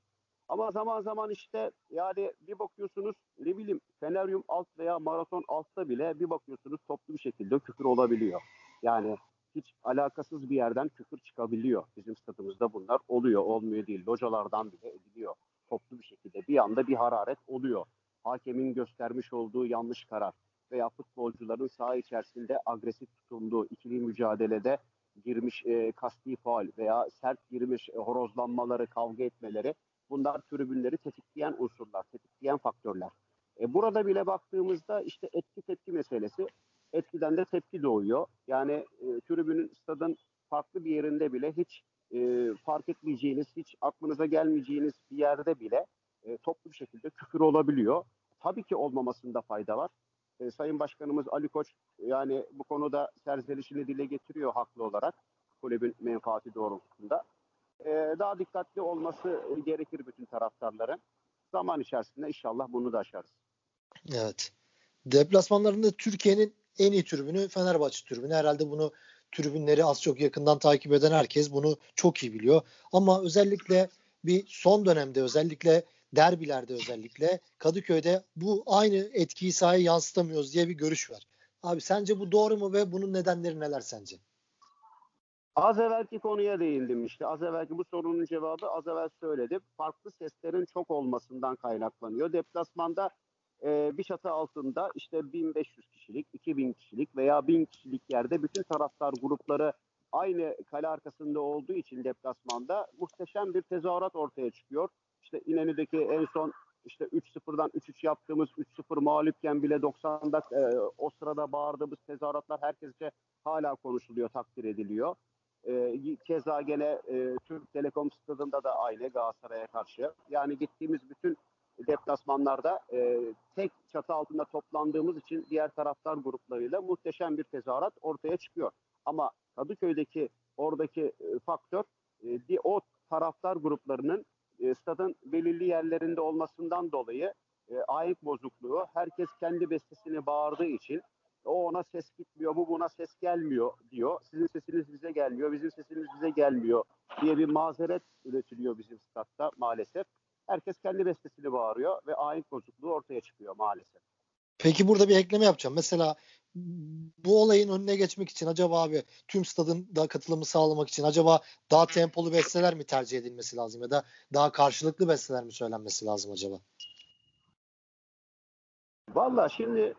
Ama zaman zaman işte yani bir bakıyorsunuz ne bileyim Feneryum alt veya maraton altta bile bir bakıyorsunuz toplu bir şekilde küfür olabiliyor. Yani hiç alakasız bir yerden küfür çıkabiliyor. Bizim stadımızda bunlar oluyor, olmuyor değil. Localardan bile ediliyor. Toplu bir şekilde bir anda bir hararet oluyor. Hakemin göstermiş olduğu yanlış karar veya futbolcuların saha içerisinde agresif tutunduğu ikili mücadelede girmiş e, kasti faal veya sert girmiş e, horozlanmaları, kavga etmeleri bunlar tribünleri tetikleyen unsurlar, tetikleyen faktörler. E, burada bile baktığımızda işte etki tepki meselesi etkiden de tepki doğuyor. Yani e, tribünün stadın farklı bir yerinde bile hiç e, fark etmeyeceğiniz, hiç aklınıza gelmeyeceğiniz bir yerde bile e, toplu bir şekilde küfür olabiliyor. Tabii ki olmamasında fayda var. E, Sayın Başkanımız Ali Koç yani bu konuda serzenişini dile getiriyor haklı olarak kulübün menfaati doğrultusunda. E, daha dikkatli olması gerekir bütün taraftarların. Zaman içerisinde inşallah bunu da aşarız. Evet. Deplasmanlarında Türkiye'nin en iyi tribünü Fenerbahçe tribünü. Herhalde bunu tribünleri az çok yakından takip eden herkes bunu çok iyi biliyor. Ama özellikle bir son dönemde özellikle derbilerde özellikle Kadıköy'de bu aynı etkiyi sahaya yansıtamıyoruz diye bir görüş var. Abi sence bu doğru mu ve bunun nedenleri neler sence? Az evvelki konuya değindim işte. Az evvelki bu sorunun cevabı az evvel söyledim. Farklı seslerin çok olmasından kaynaklanıyor. Deplasmanda e, bir çatı altında işte 1500 kişilik, 2000 kişilik veya 1000 kişilik yerde bütün taraftar grupları aynı kale arkasında olduğu için deplasmanda muhteşem bir tezahürat ortaya çıkıyor. İşte İnönü'deki en son işte 3-0'dan 3-3 yaptığımız 3-0 mağlupken bile 90'da e, o sırada bağırdığımız tezahüratlar herkesce hala konuşuluyor, takdir ediliyor. E, keza gene e, Türk Telekom stadında da aynı Galatasaray'a karşı. Yani gittiğimiz bütün deplasmanlarda e, tek çatı altında toplandığımız için diğer taraftar gruplarıyla muhteşem bir tezahürat ortaya çıkıyor. Ama Kadıköy'deki oradaki e, faktör e, o taraftar gruplarının e, stadın belirli yerlerinde olmasından dolayı e, ayık bozukluğu herkes kendi bestesini bağırdığı için o ona ses gitmiyor, bu buna ses gelmiyor diyor. Sizin sesiniz bize gelmiyor, bizim sesimiz bize gelmiyor diye bir mazeret üretiliyor bizim statta maalesef. Herkes kendi bestesini bağırıyor ve ayin bozukluğu ortaya çıkıyor maalesef. Peki burada bir ekleme yapacağım. Mesela bu olayın önüne geçmek için acaba abi tüm stadın da katılımı sağlamak için acaba daha tempolu besteler mi tercih edilmesi lazım ya da daha karşılıklı besteler mi söylenmesi lazım acaba? Valla şimdi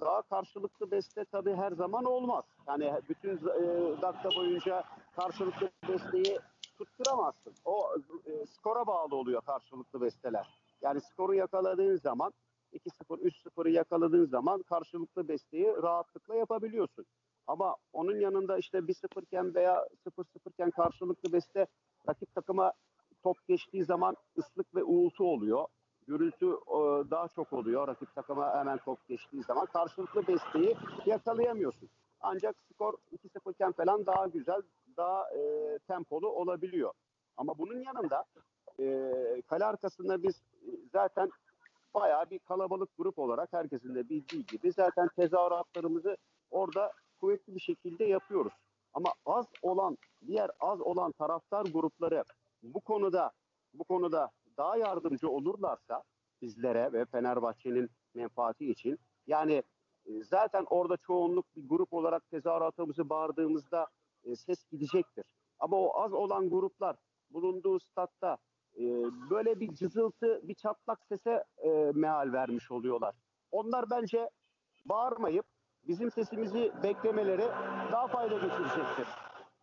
daha karşılıklı beste tabii her zaman olmaz. Yani bütün e, dakika boyunca karşılıklı besteyi tutturamazsın. O e, skora bağlı oluyor karşılıklı besteler. Yani skoru yakaladığın zaman 2-0, 3-0'ı yakaladığın zaman karşılıklı besteyi rahatlıkla yapabiliyorsun. Ama onun yanında işte 1-0 iken veya 0-0 iken karşılıklı beste rakip takıma top geçtiği zaman ıslık ve uğultu oluyor. Gürültü e, daha çok oluyor rakip takıma hemen top geçtiği zaman. Karşılıklı besteyi yakalayamıyorsun. Ancak skor 2-0 iken falan daha güzel, daha e, tempolu olabiliyor. Ama bunun yanında e, kale arkasında biz zaten bayağı bir kalabalık grup olarak herkesin de bildiği gibi zaten tezahüratlarımızı orada kuvvetli bir şekilde yapıyoruz. Ama az olan, diğer az olan taraftar grupları bu konuda bu konuda daha yardımcı olurlarsa bizlere ve Fenerbahçe'nin menfaati için yani e, zaten orada çoğunluk bir grup olarak tezahüratımızı bağırdığımızda e, ses gidecektir. Ama o az olan gruplar bulunduğu statta e, böyle bir cızıltı, bir çatlak sese e, meal vermiş oluyorlar. Onlar bence bağırmayıp bizim sesimizi beklemeleri daha fayda getirecektir.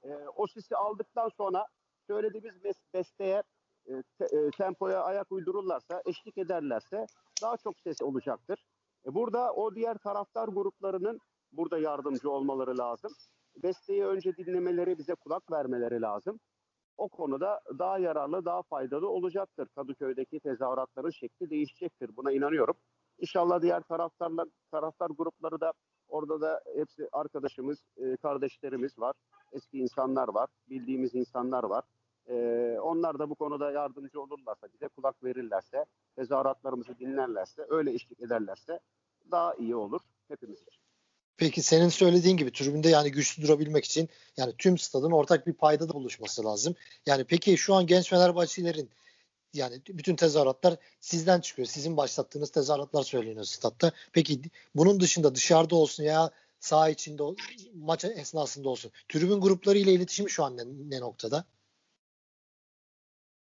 E, o sesi aldıktan sonra söylediğimiz besteye, e, te, e, tempoya ayak uydururlarsa, eşlik ederlerse daha çok ses olacaktır. E, burada o diğer taraftar gruplarının burada yardımcı olmaları lazım. Besteyi önce dinlemeleri, bize kulak vermeleri lazım o konuda daha yararlı, daha faydalı olacaktır. Kadıköy'deki tezahüratların şekli değişecektir. Buna inanıyorum. İnşallah diğer taraftarlar, taraftar grupları da orada da hepsi arkadaşımız, e, kardeşlerimiz var. Eski insanlar var, bildiğimiz insanlar var. E, onlar da bu konuda yardımcı olurlarsa, bize kulak verirlerse, tezahüratlarımızı dinlerlerse, öyle eşlik ederlerse daha iyi olur hepimiz için. Peki senin söylediğin gibi tribünde yani güçlü durabilmek için yani tüm stadın ortak bir paydada buluşması lazım. Yani peki şu an genç Fenerbahçelilerin yani bütün tezahüratlar sizden çıkıyor. Sizin başlattığınız tezahüratlar söyleniyor statta. Peki bunun dışında dışarıda olsun ya saha içinde maç esnasında olsun. Tribün grupları ile iletişim şu an ne, ne noktada?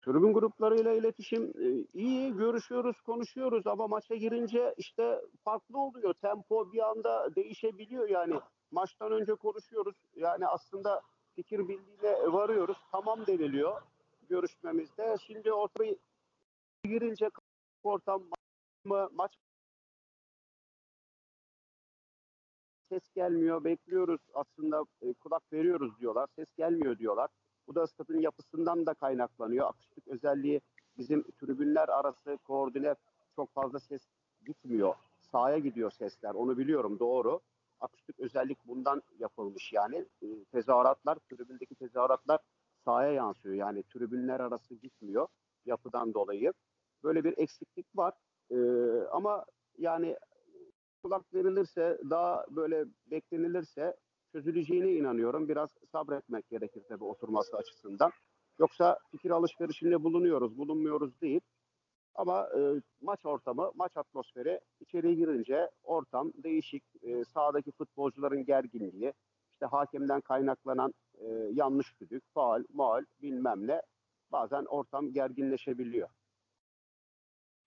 Tribün gruplarıyla iletişim e, iyi, görüşüyoruz, konuşuyoruz ama maça girince işte farklı oluyor. Tempo bir anda değişebiliyor yani. Maçtan önce konuşuyoruz. Yani aslında fikir birliğine varıyoruz. Tamam deniliyor görüşmemizde. Şimdi ortaya girince ortam maç ses gelmiyor, bekliyoruz aslında e, kulak veriyoruz diyorlar. Ses gelmiyor diyorlar. Bu da stadın yapısından da kaynaklanıyor. Akışlık özelliği bizim tribünler arası koordine çok fazla ses gitmiyor. Sahaya gidiyor sesler. Onu biliyorum doğru. Akışlık özellik bundan yapılmış yani. E, tezahüratlar, tribündeki tezahüratlar sahaya yansıyor. Yani tribünler arası gitmiyor yapıdan dolayı. Böyle bir eksiklik var. E, ama yani kulak verilirse, daha böyle beklenilirse çözüleceğine inanıyorum. Biraz sabretmek gerekir tabii oturması açısından. Yoksa fikir alışverişinde bulunuyoruz, bulunmuyoruz değil. Ama e, maç ortamı, maç atmosferi içeriye girince ortam değişik. E, sahadaki futbolcuların gerginliği, işte hakemden kaynaklanan e, yanlış düdük, faal, maal bilmem ne bazen ortam gerginleşebiliyor.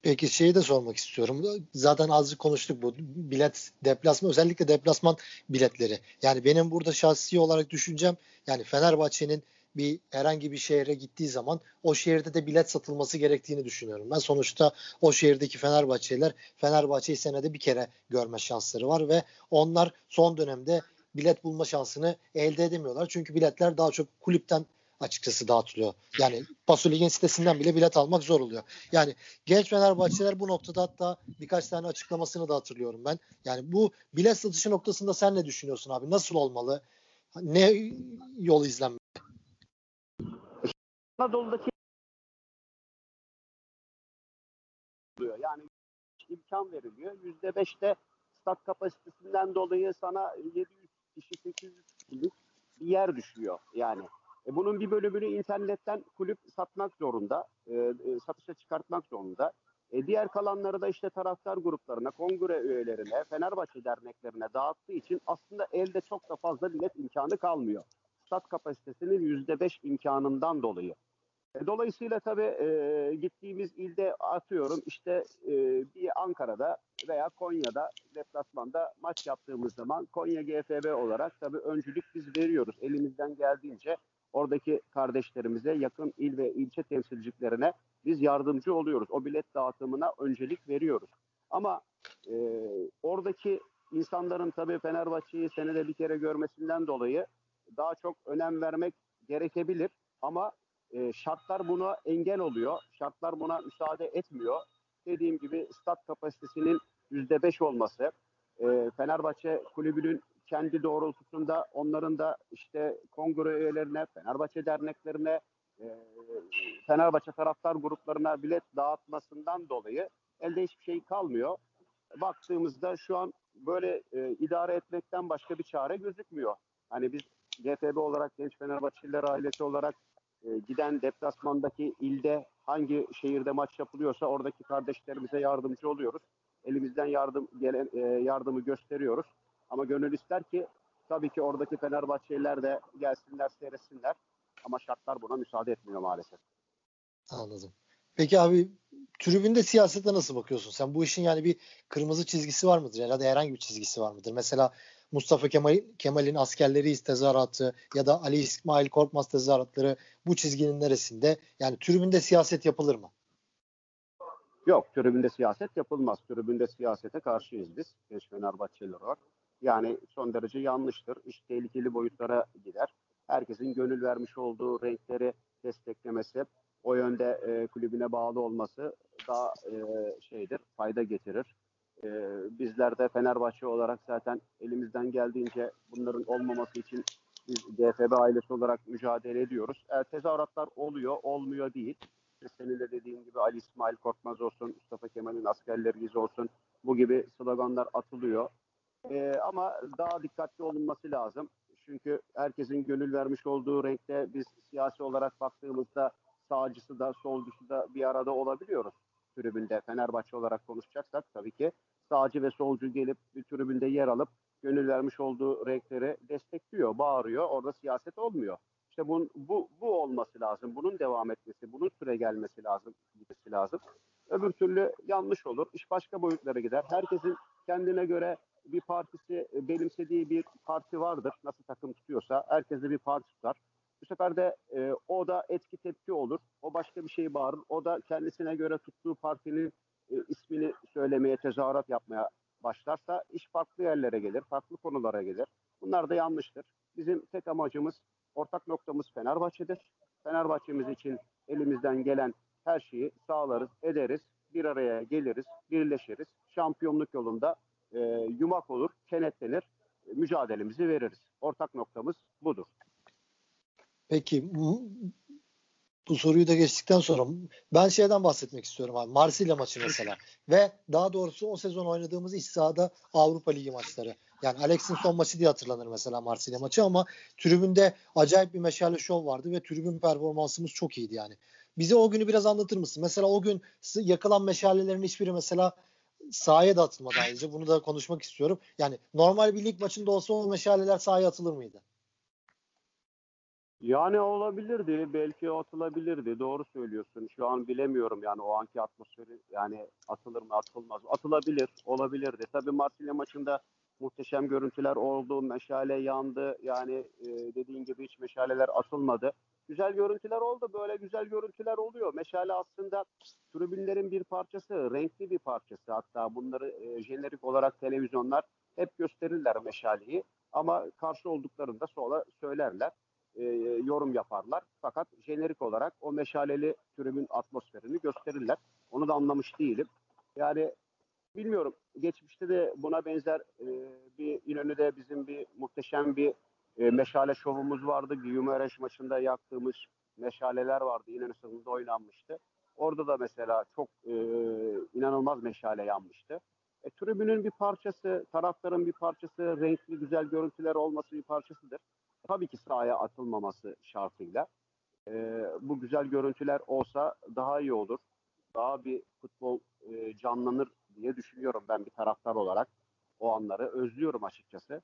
Peki şeyi de sormak istiyorum. Zaten azıcık konuştuk bu bilet deplasman özellikle deplasman biletleri. Yani benim burada şahsi olarak düşüncem yani Fenerbahçe'nin bir herhangi bir şehre gittiği zaman o şehirde de bilet satılması gerektiğini düşünüyorum. Ben sonuçta o şehirdeki Fenerbahçeliler Fenerbahçe'yi senede bir kere görme şansları var ve onlar son dönemde bilet bulma şansını elde edemiyorlar. Çünkü biletler daha çok kulüpten açıkçası dağıtılıyor. Yani Pasolig'in sitesinden bile bilet almak zor oluyor. Yani genç Fenerbahçeler bu noktada hatta birkaç tane açıklamasını da hatırlıyorum ben. Yani bu bilet satışı noktasında sen ne düşünüyorsun abi? Nasıl olmalı? Ne yol izlenmeli? Anadolu'daki yani imkan veriliyor. Yüzde beşte stat kapasitesinden dolayı sana 700 kişi 800 kişilik bir yer düşüyor yani. E, bunun bir bölümünü internetten kulüp satmak zorunda, e, e, satışa çıkartmak zorunda. E, diğer kalanları da işte taraftar gruplarına, kongre üyelerine, Fenerbahçe derneklerine dağıttığı için aslında elde çok da fazla bilet imkanı kalmıyor. Stat kapasitesinin yüzde beş imkanından dolayı. E, dolayısıyla tabii e, gittiğimiz ilde atıyorum işte e, bir Ankara'da veya Konya'da deplasmanda maç yaptığımız zaman Konya GFB olarak tabii öncülük biz veriyoruz. Elimizden geldiğince oradaki kardeşlerimize, yakın il ve ilçe temsilcilerine biz yardımcı oluyoruz. O bilet dağıtımına öncelik veriyoruz. Ama e, oradaki insanların tabii Fenerbahçe'yi senede bir kere görmesinden dolayı daha çok önem vermek gerekebilir. Ama e, şartlar buna engel oluyor. Şartlar buna müsaade etmiyor. Dediğim gibi stat kapasitesinin yüzde beş olması, e, Fenerbahçe kulübünün kendi doğrultusunda onların da işte kongre üyelerine, Fenerbahçe derneklerine, e, Fenerbahçe taraftar gruplarına bilet dağıtmasından dolayı elde hiçbir şey kalmıyor. Baktığımızda şu an böyle e, idare etmekten başka bir çare gözükmüyor. Hani biz GFB olarak Genç Fenerbahçeliler ailesi olarak e, giden deplasmandaki ilde hangi şehirde maç yapılıyorsa oradaki kardeşlerimize yardımcı oluyoruz. Elimizden yardım gelen e, yardımı gösteriyoruz. Ama gönül ister ki tabii ki oradaki Fenerbahçeliler de gelsinler seyretsinler. Ama şartlar buna müsaade etmiyor maalesef. Anladım. Peki abi tribünde siyasete nasıl bakıyorsun? Sen bu işin yani bir kırmızı çizgisi var mıdır? Da herhangi bir çizgisi var mıdır? Mesela Mustafa Kemal, Kemal'in askerleri tezahüratı ya da Ali İsmail Korkmaz tezahüratları bu çizginin neresinde? Yani tribünde siyaset yapılır mı? Yok, tribünde siyaset yapılmaz. Tribünde siyasete karşıyız biz. Genç Fenerbahçeli olarak. Yani son derece yanlıştır. İş tehlikeli boyutlara gider. Herkesin gönül vermiş olduğu renkleri desteklemesi, o yönde e, kulübüne bağlı olması daha e, şeydir, fayda getirir. E, bizler de Fenerbahçe olarak zaten elimizden geldiğince bunların olmaması için biz DFB ailesi olarak mücadele ediyoruz. E, tezahüratlar oluyor, olmuyor değil. Senin de dediğin gibi Ali İsmail Korkmaz olsun, Mustafa Kemal'in askerleri olsun bu gibi sloganlar atılıyor. E, ama daha dikkatli olunması lazım. Çünkü herkesin gönül vermiş olduğu renkte biz siyasi olarak baktığımızda sağcısı da solcusu da bir arada olabiliyoruz tribünde. Fenerbahçe olarak konuşacaksak tabii ki sağcı ve solcu gelip bir tribünde yer alıp gönül vermiş olduğu renkleri destekliyor, bağırıyor. Orada siyaset olmuyor. İşte bu, bu, bu olması lazım. Bunun devam etmesi, bunun süre gelmesi lazım, gitmesi lazım. Öbür türlü yanlış olur. İş başka boyutlara gider. Herkesin kendine göre bir partisi benimsediği bir parti vardır. Nasıl takım tutuyorsa herkeste bir parti tutar. Bu sefer de e, o da etki tepki olur. O başka bir şey bağırır. O da kendisine göre tuttuğu partinin e, ismini söylemeye, tezahürat yapmaya başlarsa iş farklı yerlere gelir, farklı konulara gelir. Bunlar da yanlıştır. Bizim tek amacımız, ortak noktamız Fenerbahçe'dir. Fenerbahçe'miz için elimizden gelen her şeyi sağlarız, ederiz, bir araya geliriz, birleşiriz. Şampiyonluk yolunda e, yumak olur, kenetlenir, mücadelemizi veririz. Ortak noktamız budur. Peki bu, bu soruyu da geçtikten sonra ben şeyden bahsetmek istiyorum abi. Marsilya maçı mesela ve daha doğrusu o sezon oynadığımız iç sahada Avrupa Ligi maçları. Yani Alex'in son maçı diye hatırlanır mesela Marsilya maçı ama tribünde acayip bir meşale şov vardı ve tribün performansımız çok iyiydi yani. Bize o günü biraz anlatır mısın? Mesela o gün yakılan meşalelerin hiçbiri mesela sahaya da atılmadı ayrıca. Bunu da konuşmak istiyorum. Yani normal bir lig maçında olsa o meşaleler sahaya atılır mıydı? Yani olabilirdi. Belki atılabilirdi. Doğru söylüyorsun. Şu an bilemiyorum yani o anki atmosferi yani atılır mı atılmaz mı? Atılabilir. Olabilirdi. Tabii Marsilya maçında muhteşem görüntüler oldu. Meşale yandı. Yani e, dediğin gibi hiç meşaleler atılmadı. Güzel görüntüler oldu. Böyle güzel görüntüler oluyor. Meşale aslında tribünlerin bir parçası. Renkli bir parçası. Hatta bunları e, jenerik olarak televizyonlar hep gösterirler meşaleyi. Ama karşı olduklarında sonra söylerler e, yorum yaparlar. Fakat jenerik olarak o meşaleli tribün atmosferini gösterirler. Onu da anlamış değilim. Yani bilmiyorum. Geçmişte de buna benzer e, bir İnönü'de bizim bir muhteşem bir e, meşale şovumuz vardı. Güyümereş maçında yaktığımız meşaleler vardı. İnönü sınırında oynanmıştı. Orada da mesela çok e, inanılmaz meşale yanmıştı. E, tribünün bir parçası, taraftarın bir parçası, renkli güzel görüntüler olması bir parçasıdır tabii ki sahaya atılmaması şartıyla e, bu güzel görüntüler olsa daha iyi olur. Daha bir futbol e, canlanır diye düşünüyorum ben bir taraftar olarak. O anları özlüyorum açıkçası.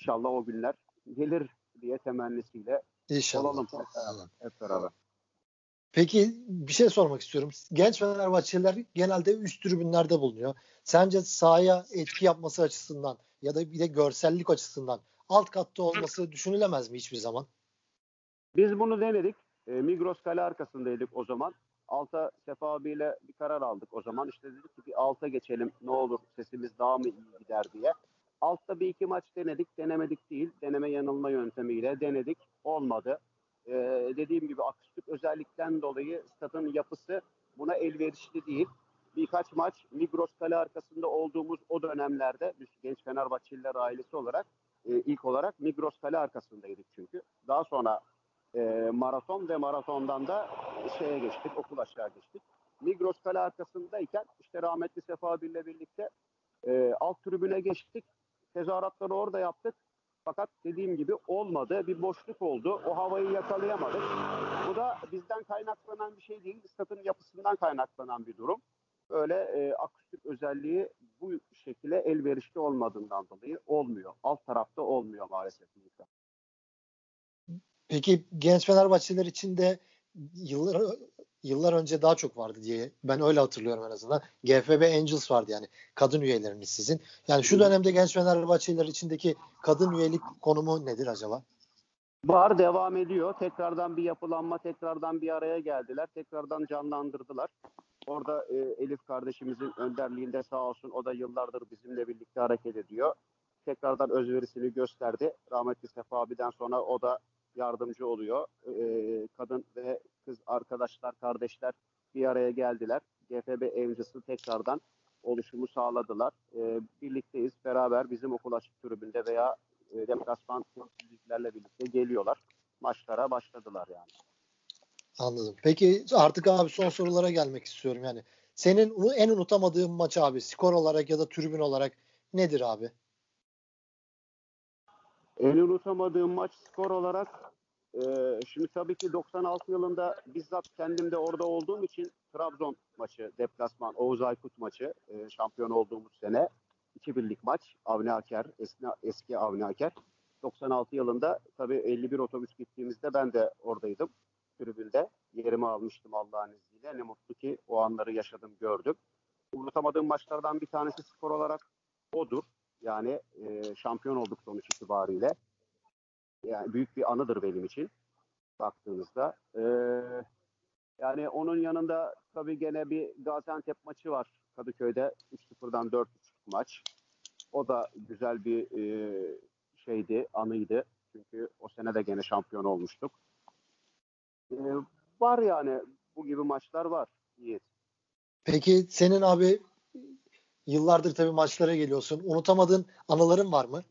İnşallah o günler gelir diye temennisiyle İnşallah. olalım hep beraber. Peki bir şey sormak istiyorum. Genç Fenerbahçeliler genelde üst tribünlerde bulunuyor. Sence sahaya etki yapması açısından ya da bir de görsellik açısından alt katta olması düşünülemez mi hiçbir zaman? Biz bunu denedik. E, Migros kale arkasındaydık o zaman. Alta Sefa abiyle bir karar aldık o zaman. İşte dedik ki bir alta geçelim ne olur sesimiz daha mı iyi gider diye. Altta bir iki maç denedik. Denemedik değil. Deneme yanılma yöntemiyle denedik. Olmadı. Ee, dediğim gibi akustik özellikten dolayı stadın yapısı buna elverişli değil. Birkaç maç Migros kale arkasında olduğumuz o dönemlerde biz genç Fenerbahçeliler ailesi olarak e, ilk olarak Migros Kale arkasındaydık çünkü. Daha sonra e, maraton ve maratondan da şeye geçtik, okul aşağı geçtik. Migros Kale arkasındayken işte rahmetli Sefa ile birlikte e, alt tribüne geçtik. Tezahüratları orada yaptık. Fakat dediğim gibi olmadı. Bir boşluk oldu. O havayı yakalayamadık. Bu da bizden kaynaklanan bir şey değil. Statın yapısından kaynaklanan bir durum. Öyle e, akustik özelliği bu şekilde elverişli olmadığından dolayı olmuyor. Alt tarafta olmuyor maalesef. Peki genç Fenerbahçeliler için de yıllar yıllar önce daha çok vardı diye ben öyle hatırlıyorum en azından. GFB Angels vardı yani kadın üyeleriniz sizin. Yani şu dönemde genç Fenerbahçeliler içindeki kadın üyelik konumu nedir acaba? Var devam ediyor. Tekrardan bir yapılanma, tekrardan bir araya geldiler. Tekrardan canlandırdılar. Orada e, Elif kardeşimizin önderliğinde sağ olsun o da yıllardır bizimle birlikte hareket ediyor. Tekrardan özverisini gösterdi. Rahmetli Sefa abiden sonra o da yardımcı oluyor. E, kadın ve kız arkadaşlar, kardeşler bir araya geldiler. GFB Avengers tekrardan oluşumu sağladılar. E, birlikteyiz. Beraber bizim okul açık tribünde veya e, deplasman temsilcilerle birlikte geliyorlar. Maçlara başladılar yani. Anladım. Peki artık abi son sorulara gelmek istiyorum yani. Senin en unutamadığın maç abi skor olarak ya da tribün olarak nedir abi? En unutamadığım maç skor olarak Ee, şimdi tabii ki 96 yılında bizzat kendim de orada olduğum için Trabzon maçı, deplasman, Oğuz Aykut maçı, e, şampiyon olduğumuz sene 2 birlik maç. Avni Aker, eski, eski Avni Aker. 96 yılında tabii 51 otobüs gittiğimizde ben de oradaydım tribünde. Yerimi almıştım Allah'ın izniyle. Ne mutlu ki o anları yaşadım, gördüm. Unutamadığım maçlardan bir tanesi skor olarak odur. Yani e, şampiyon olduk sonuç itibariyle. Yani büyük bir anıdır benim için baktığınızda. E, yani onun yanında tabii gene bir Gaziantep maçı var Kadıköy'de 3-0'dan 4-3 maç. O da güzel bir e, şeydi, anıydı. Çünkü o sene de gene şampiyon olmuştuk. E, var yani bu gibi maçlar var. Yiğit. Peki senin abi yıllardır tabii maçlara geliyorsun. Unutamadığın anıların var mı?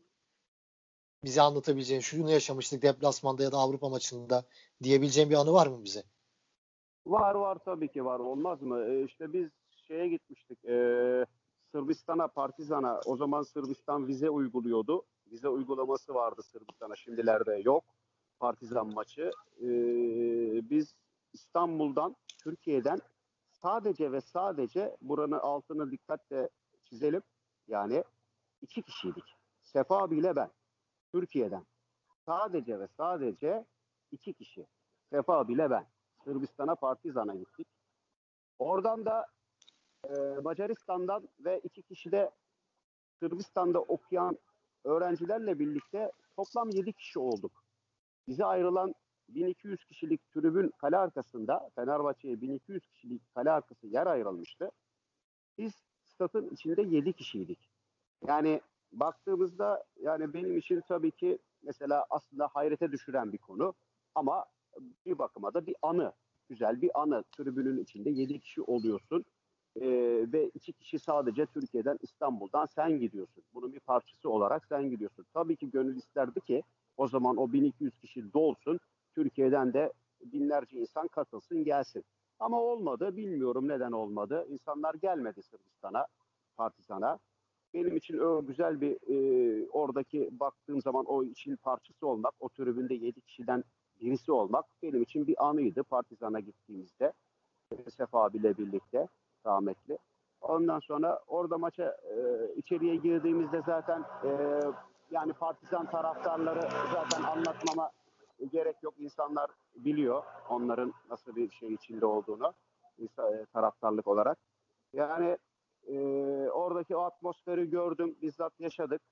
Bize anlatabileceğin şunu yaşamıştık deplasmanda ya da Avrupa maçında diyebileceğin bir anı var mı bize? Var var tabii ki var. Olmaz mı? E, işte biz şeye gitmiştik. E, Sırbistan'a, Partizan'a. O zaman Sırbistan vize uyguluyordu. Vize uygulaması vardı Sırbistan'a. Şimdilerde yok. Partizan maçı. E, biz İstanbul'dan, Türkiye'den sadece ve sadece buranın altını dikkatle çizelim. Yani iki kişiydik. Sefa abiyle ben. Türkiye'den. Sadece ve sadece iki kişi. Sefa abiyle ben. Sırbistan'a Partizan'a gittik. Oradan da e, Macaristan'dan ve iki kişi de Sırbistan'da okuyan öğrencilerle birlikte toplam yedi kişi olduk. Bize ayrılan 1200 kişilik tribün kale arkasında Fenerbahçe'ye 1200 kişilik kale arkası yer ayrılmıştı. Biz statın içinde 7 kişiydik. Yani baktığımızda yani benim için tabii ki mesela aslında hayrete düşüren bir konu ama bir bakıma da bir anı. Güzel bir anı. Tribünün içinde 7 kişi oluyorsun. Ee, ve iki kişi sadece Türkiye'den İstanbul'dan sen gidiyorsun. Bunun bir parçası olarak sen gidiyorsun. Tabii ki gönül isterdi ki o zaman o 1200 kişi dolsun. Türkiye'den de binlerce insan katılsın gelsin. Ama olmadı. Bilmiyorum neden olmadı. İnsanlar gelmedi Sırbistan'a, Partizan'a. Benim için o güzel bir e, oradaki baktığım zaman o için parçası olmak, o tribünde 7 kişiden birisi olmak benim için bir anıydı Partizan'a gittiğimizde. Sefa abiyle birlikte rahmetli. Ondan sonra orada maça e, içeriye girdiğimizde zaten e, yani Partizan taraftarları zaten anlatmama gerek yok. İnsanlar biliyor onların nasıl bir şey içinde olduğunu e, taraftarlık olarak. Yani e, oradaki o atmosferi gördüm, bizzat yaşadık.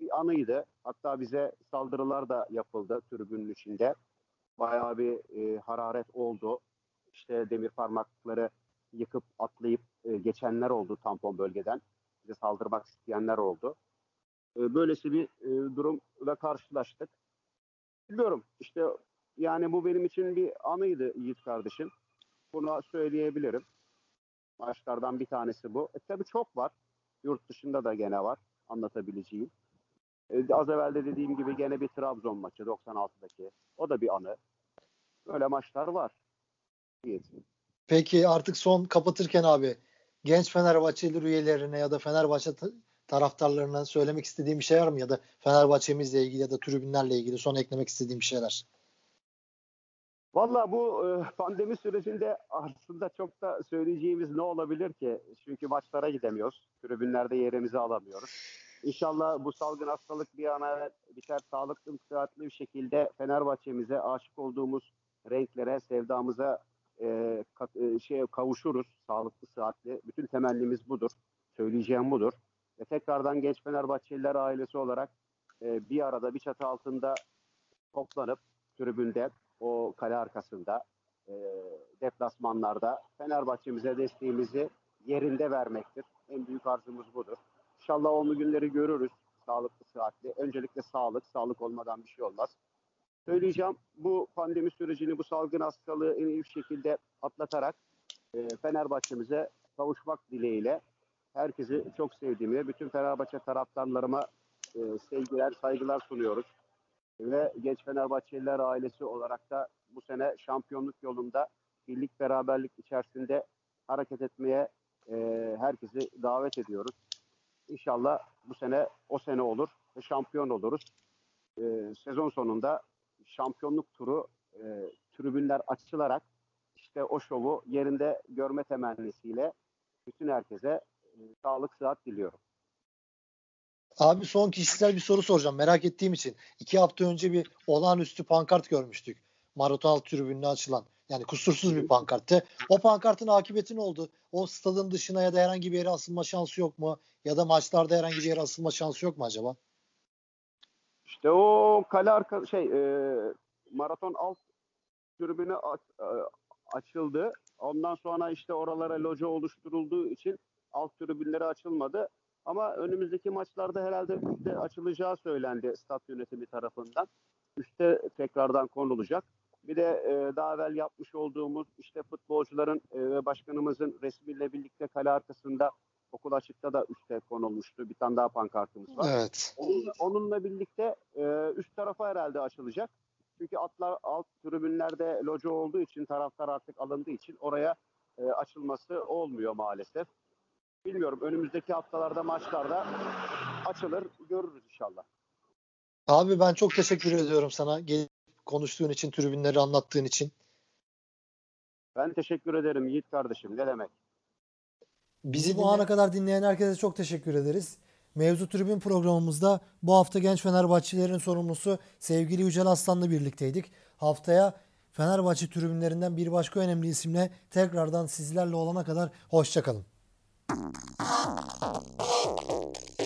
Bir anıydı. Hatta bize saldırılar da yapıldı tribünün içinde. Bayağı bir e, hararet oldu. İşte demir parmakları yıkıp atlayıp e, geçenler oldu tampon bölgeden. Bize saldırmak isteyenler oldu. E, böylesi bir e, durumla karşılaştık. Biliyorum işte yani bu benim için bir anıydı Yiğit kardeşim. Bunu söyleyebilirim. Maçlardan bir tanesi bu. E, tabii çok var. Yurt dışında da gene var anlatabileceğim. E, az evvel de dediğim gibi gene bir Trabzon maçı 96'daki. O da bir anı. Böyle maçlar var. Yiğit. Peki artık son kapatırken abi genç Fenerbahçeli üyelerine ya da Fenerbahçe taraftarlarına söylemek istediğim bir şey var mı? Ya da Fenerbahçe'mizle ilgili ya da tribünlerle ilgili son eklemek istediğim bir şeyler. Valla bu e, pandemi sürecinde aslında çok da söyleyeceğimiz ne olabilir ki? Çünkü maçlara gidemiyoruz. Tribünlerde yerimizi alamıyoruz. İnşallah bu salgın hastalık bir ana biter sağlıklı, sıhhatli bir şekilde Fenerbahçe'mize aşık olduğumuz renklere, sevdamıza e, kat, e, şey kavuşuruz. Sağlıklı, sıhhatli. Bütün temennimiz budur. Söyleyeceğim budur. Ve tekrardan genç Fenerbahçeliler ailesi olarak e, bir arada bir çatı altında toplanıp tribünde o kale arkasında e, deplasmanlarda Fenerbahçe'mize desteğimizi yerinde vermektir. En büyük arzumuz budur. İnşallah onu günleri görürüz. Sağlıklı, sıhhatli. Öncelikle sağlık. Sağlık olmadan bir şey olmaz. Söyleyeceğim bu pandemi sürecini, bu salgın hastalığı en iyi şekilde atlatarak e, Fenerbahçe'mize kavuşmak dileğiyle herkesi çok sevdiğimi, bütün Fenerbahçe taraftarlarıma e, sevgiler, saygılar sunuyoruz. Ve genç Fenerbahçeliler ailesi olarak da bu sene şampiyonluk yolunda birlik beraberlik içerisinde hareket etmeye e, herkesi davet ediyoruz. İnşallah bu sene o sene olur ve şampiyon oluruz. E, sezon sonunda şampiyonluk turu e, tribünler açılarak işte o şovu yerinde görme temennisiyle bütün herkese sağlık sıhhat diliyorum. Abi son kişisel bir soru soracağım merak ettiğim için. İki hafta önce bir olağanüstü pankart görmüştük. Marotal tribününe açılan. Yani kusursuz bir pankarttı. O pankartın akıbeti ne oldu? O stadın dışına ya da herhangi bir yere asılma şansı yok mu? Ya da maçlarda herhangi bir yere asılma şansı yok mu acaba? İşte o kale arka şey e, maraton alt tribünü e, açıldı. Ondan sonra işte oralara loca oluşturulduğu için alt tribünleri açılmadı. Ama önümüzdeki maçlarda herhalde üstte açılacağı söylendi stat yönetimi tarafından. Üste tekrardan konulacak. Bir de e, daha evvel yapmış olduğumuz işte futbolcuların e, ve başkanımızın resmiyle birlikte kale arkasında okul açıkta da üste konulmuştu. Bir tane daha pankartımız var. Evet. Onun, onunla birlikte e, üst tarafa herhalde açılacak. Çünkü atlar alt tribünlerde loca olduğu için taraftar artık alındığı için oraya e, açılması olmuyor maalesef. Bilmiyorum önümüzdeki haftalarda maçlarda açılır görürüz inşallah. Abi ben çok teşekkür ediyorum sana. Gelip konuştuğun için, tribünleri anlattığın için. Ben teşekkür ederim Yiğit kardeşim. Ne demek? Bizi bu ana kadar dinleyen herkese çok teşekkür ederiz. Mevzu Tribün programımızda bu hafta genç Fenerbahçelilerin sorumlusu sevgili Yücel Aslan'la birlikteydik. Haftaya Fenerbahçe tribünlerinden bir başka önemli isimle tekrardan sizlerle olana kadar hoşçakalın. Oh, oh, oh, oh, oh.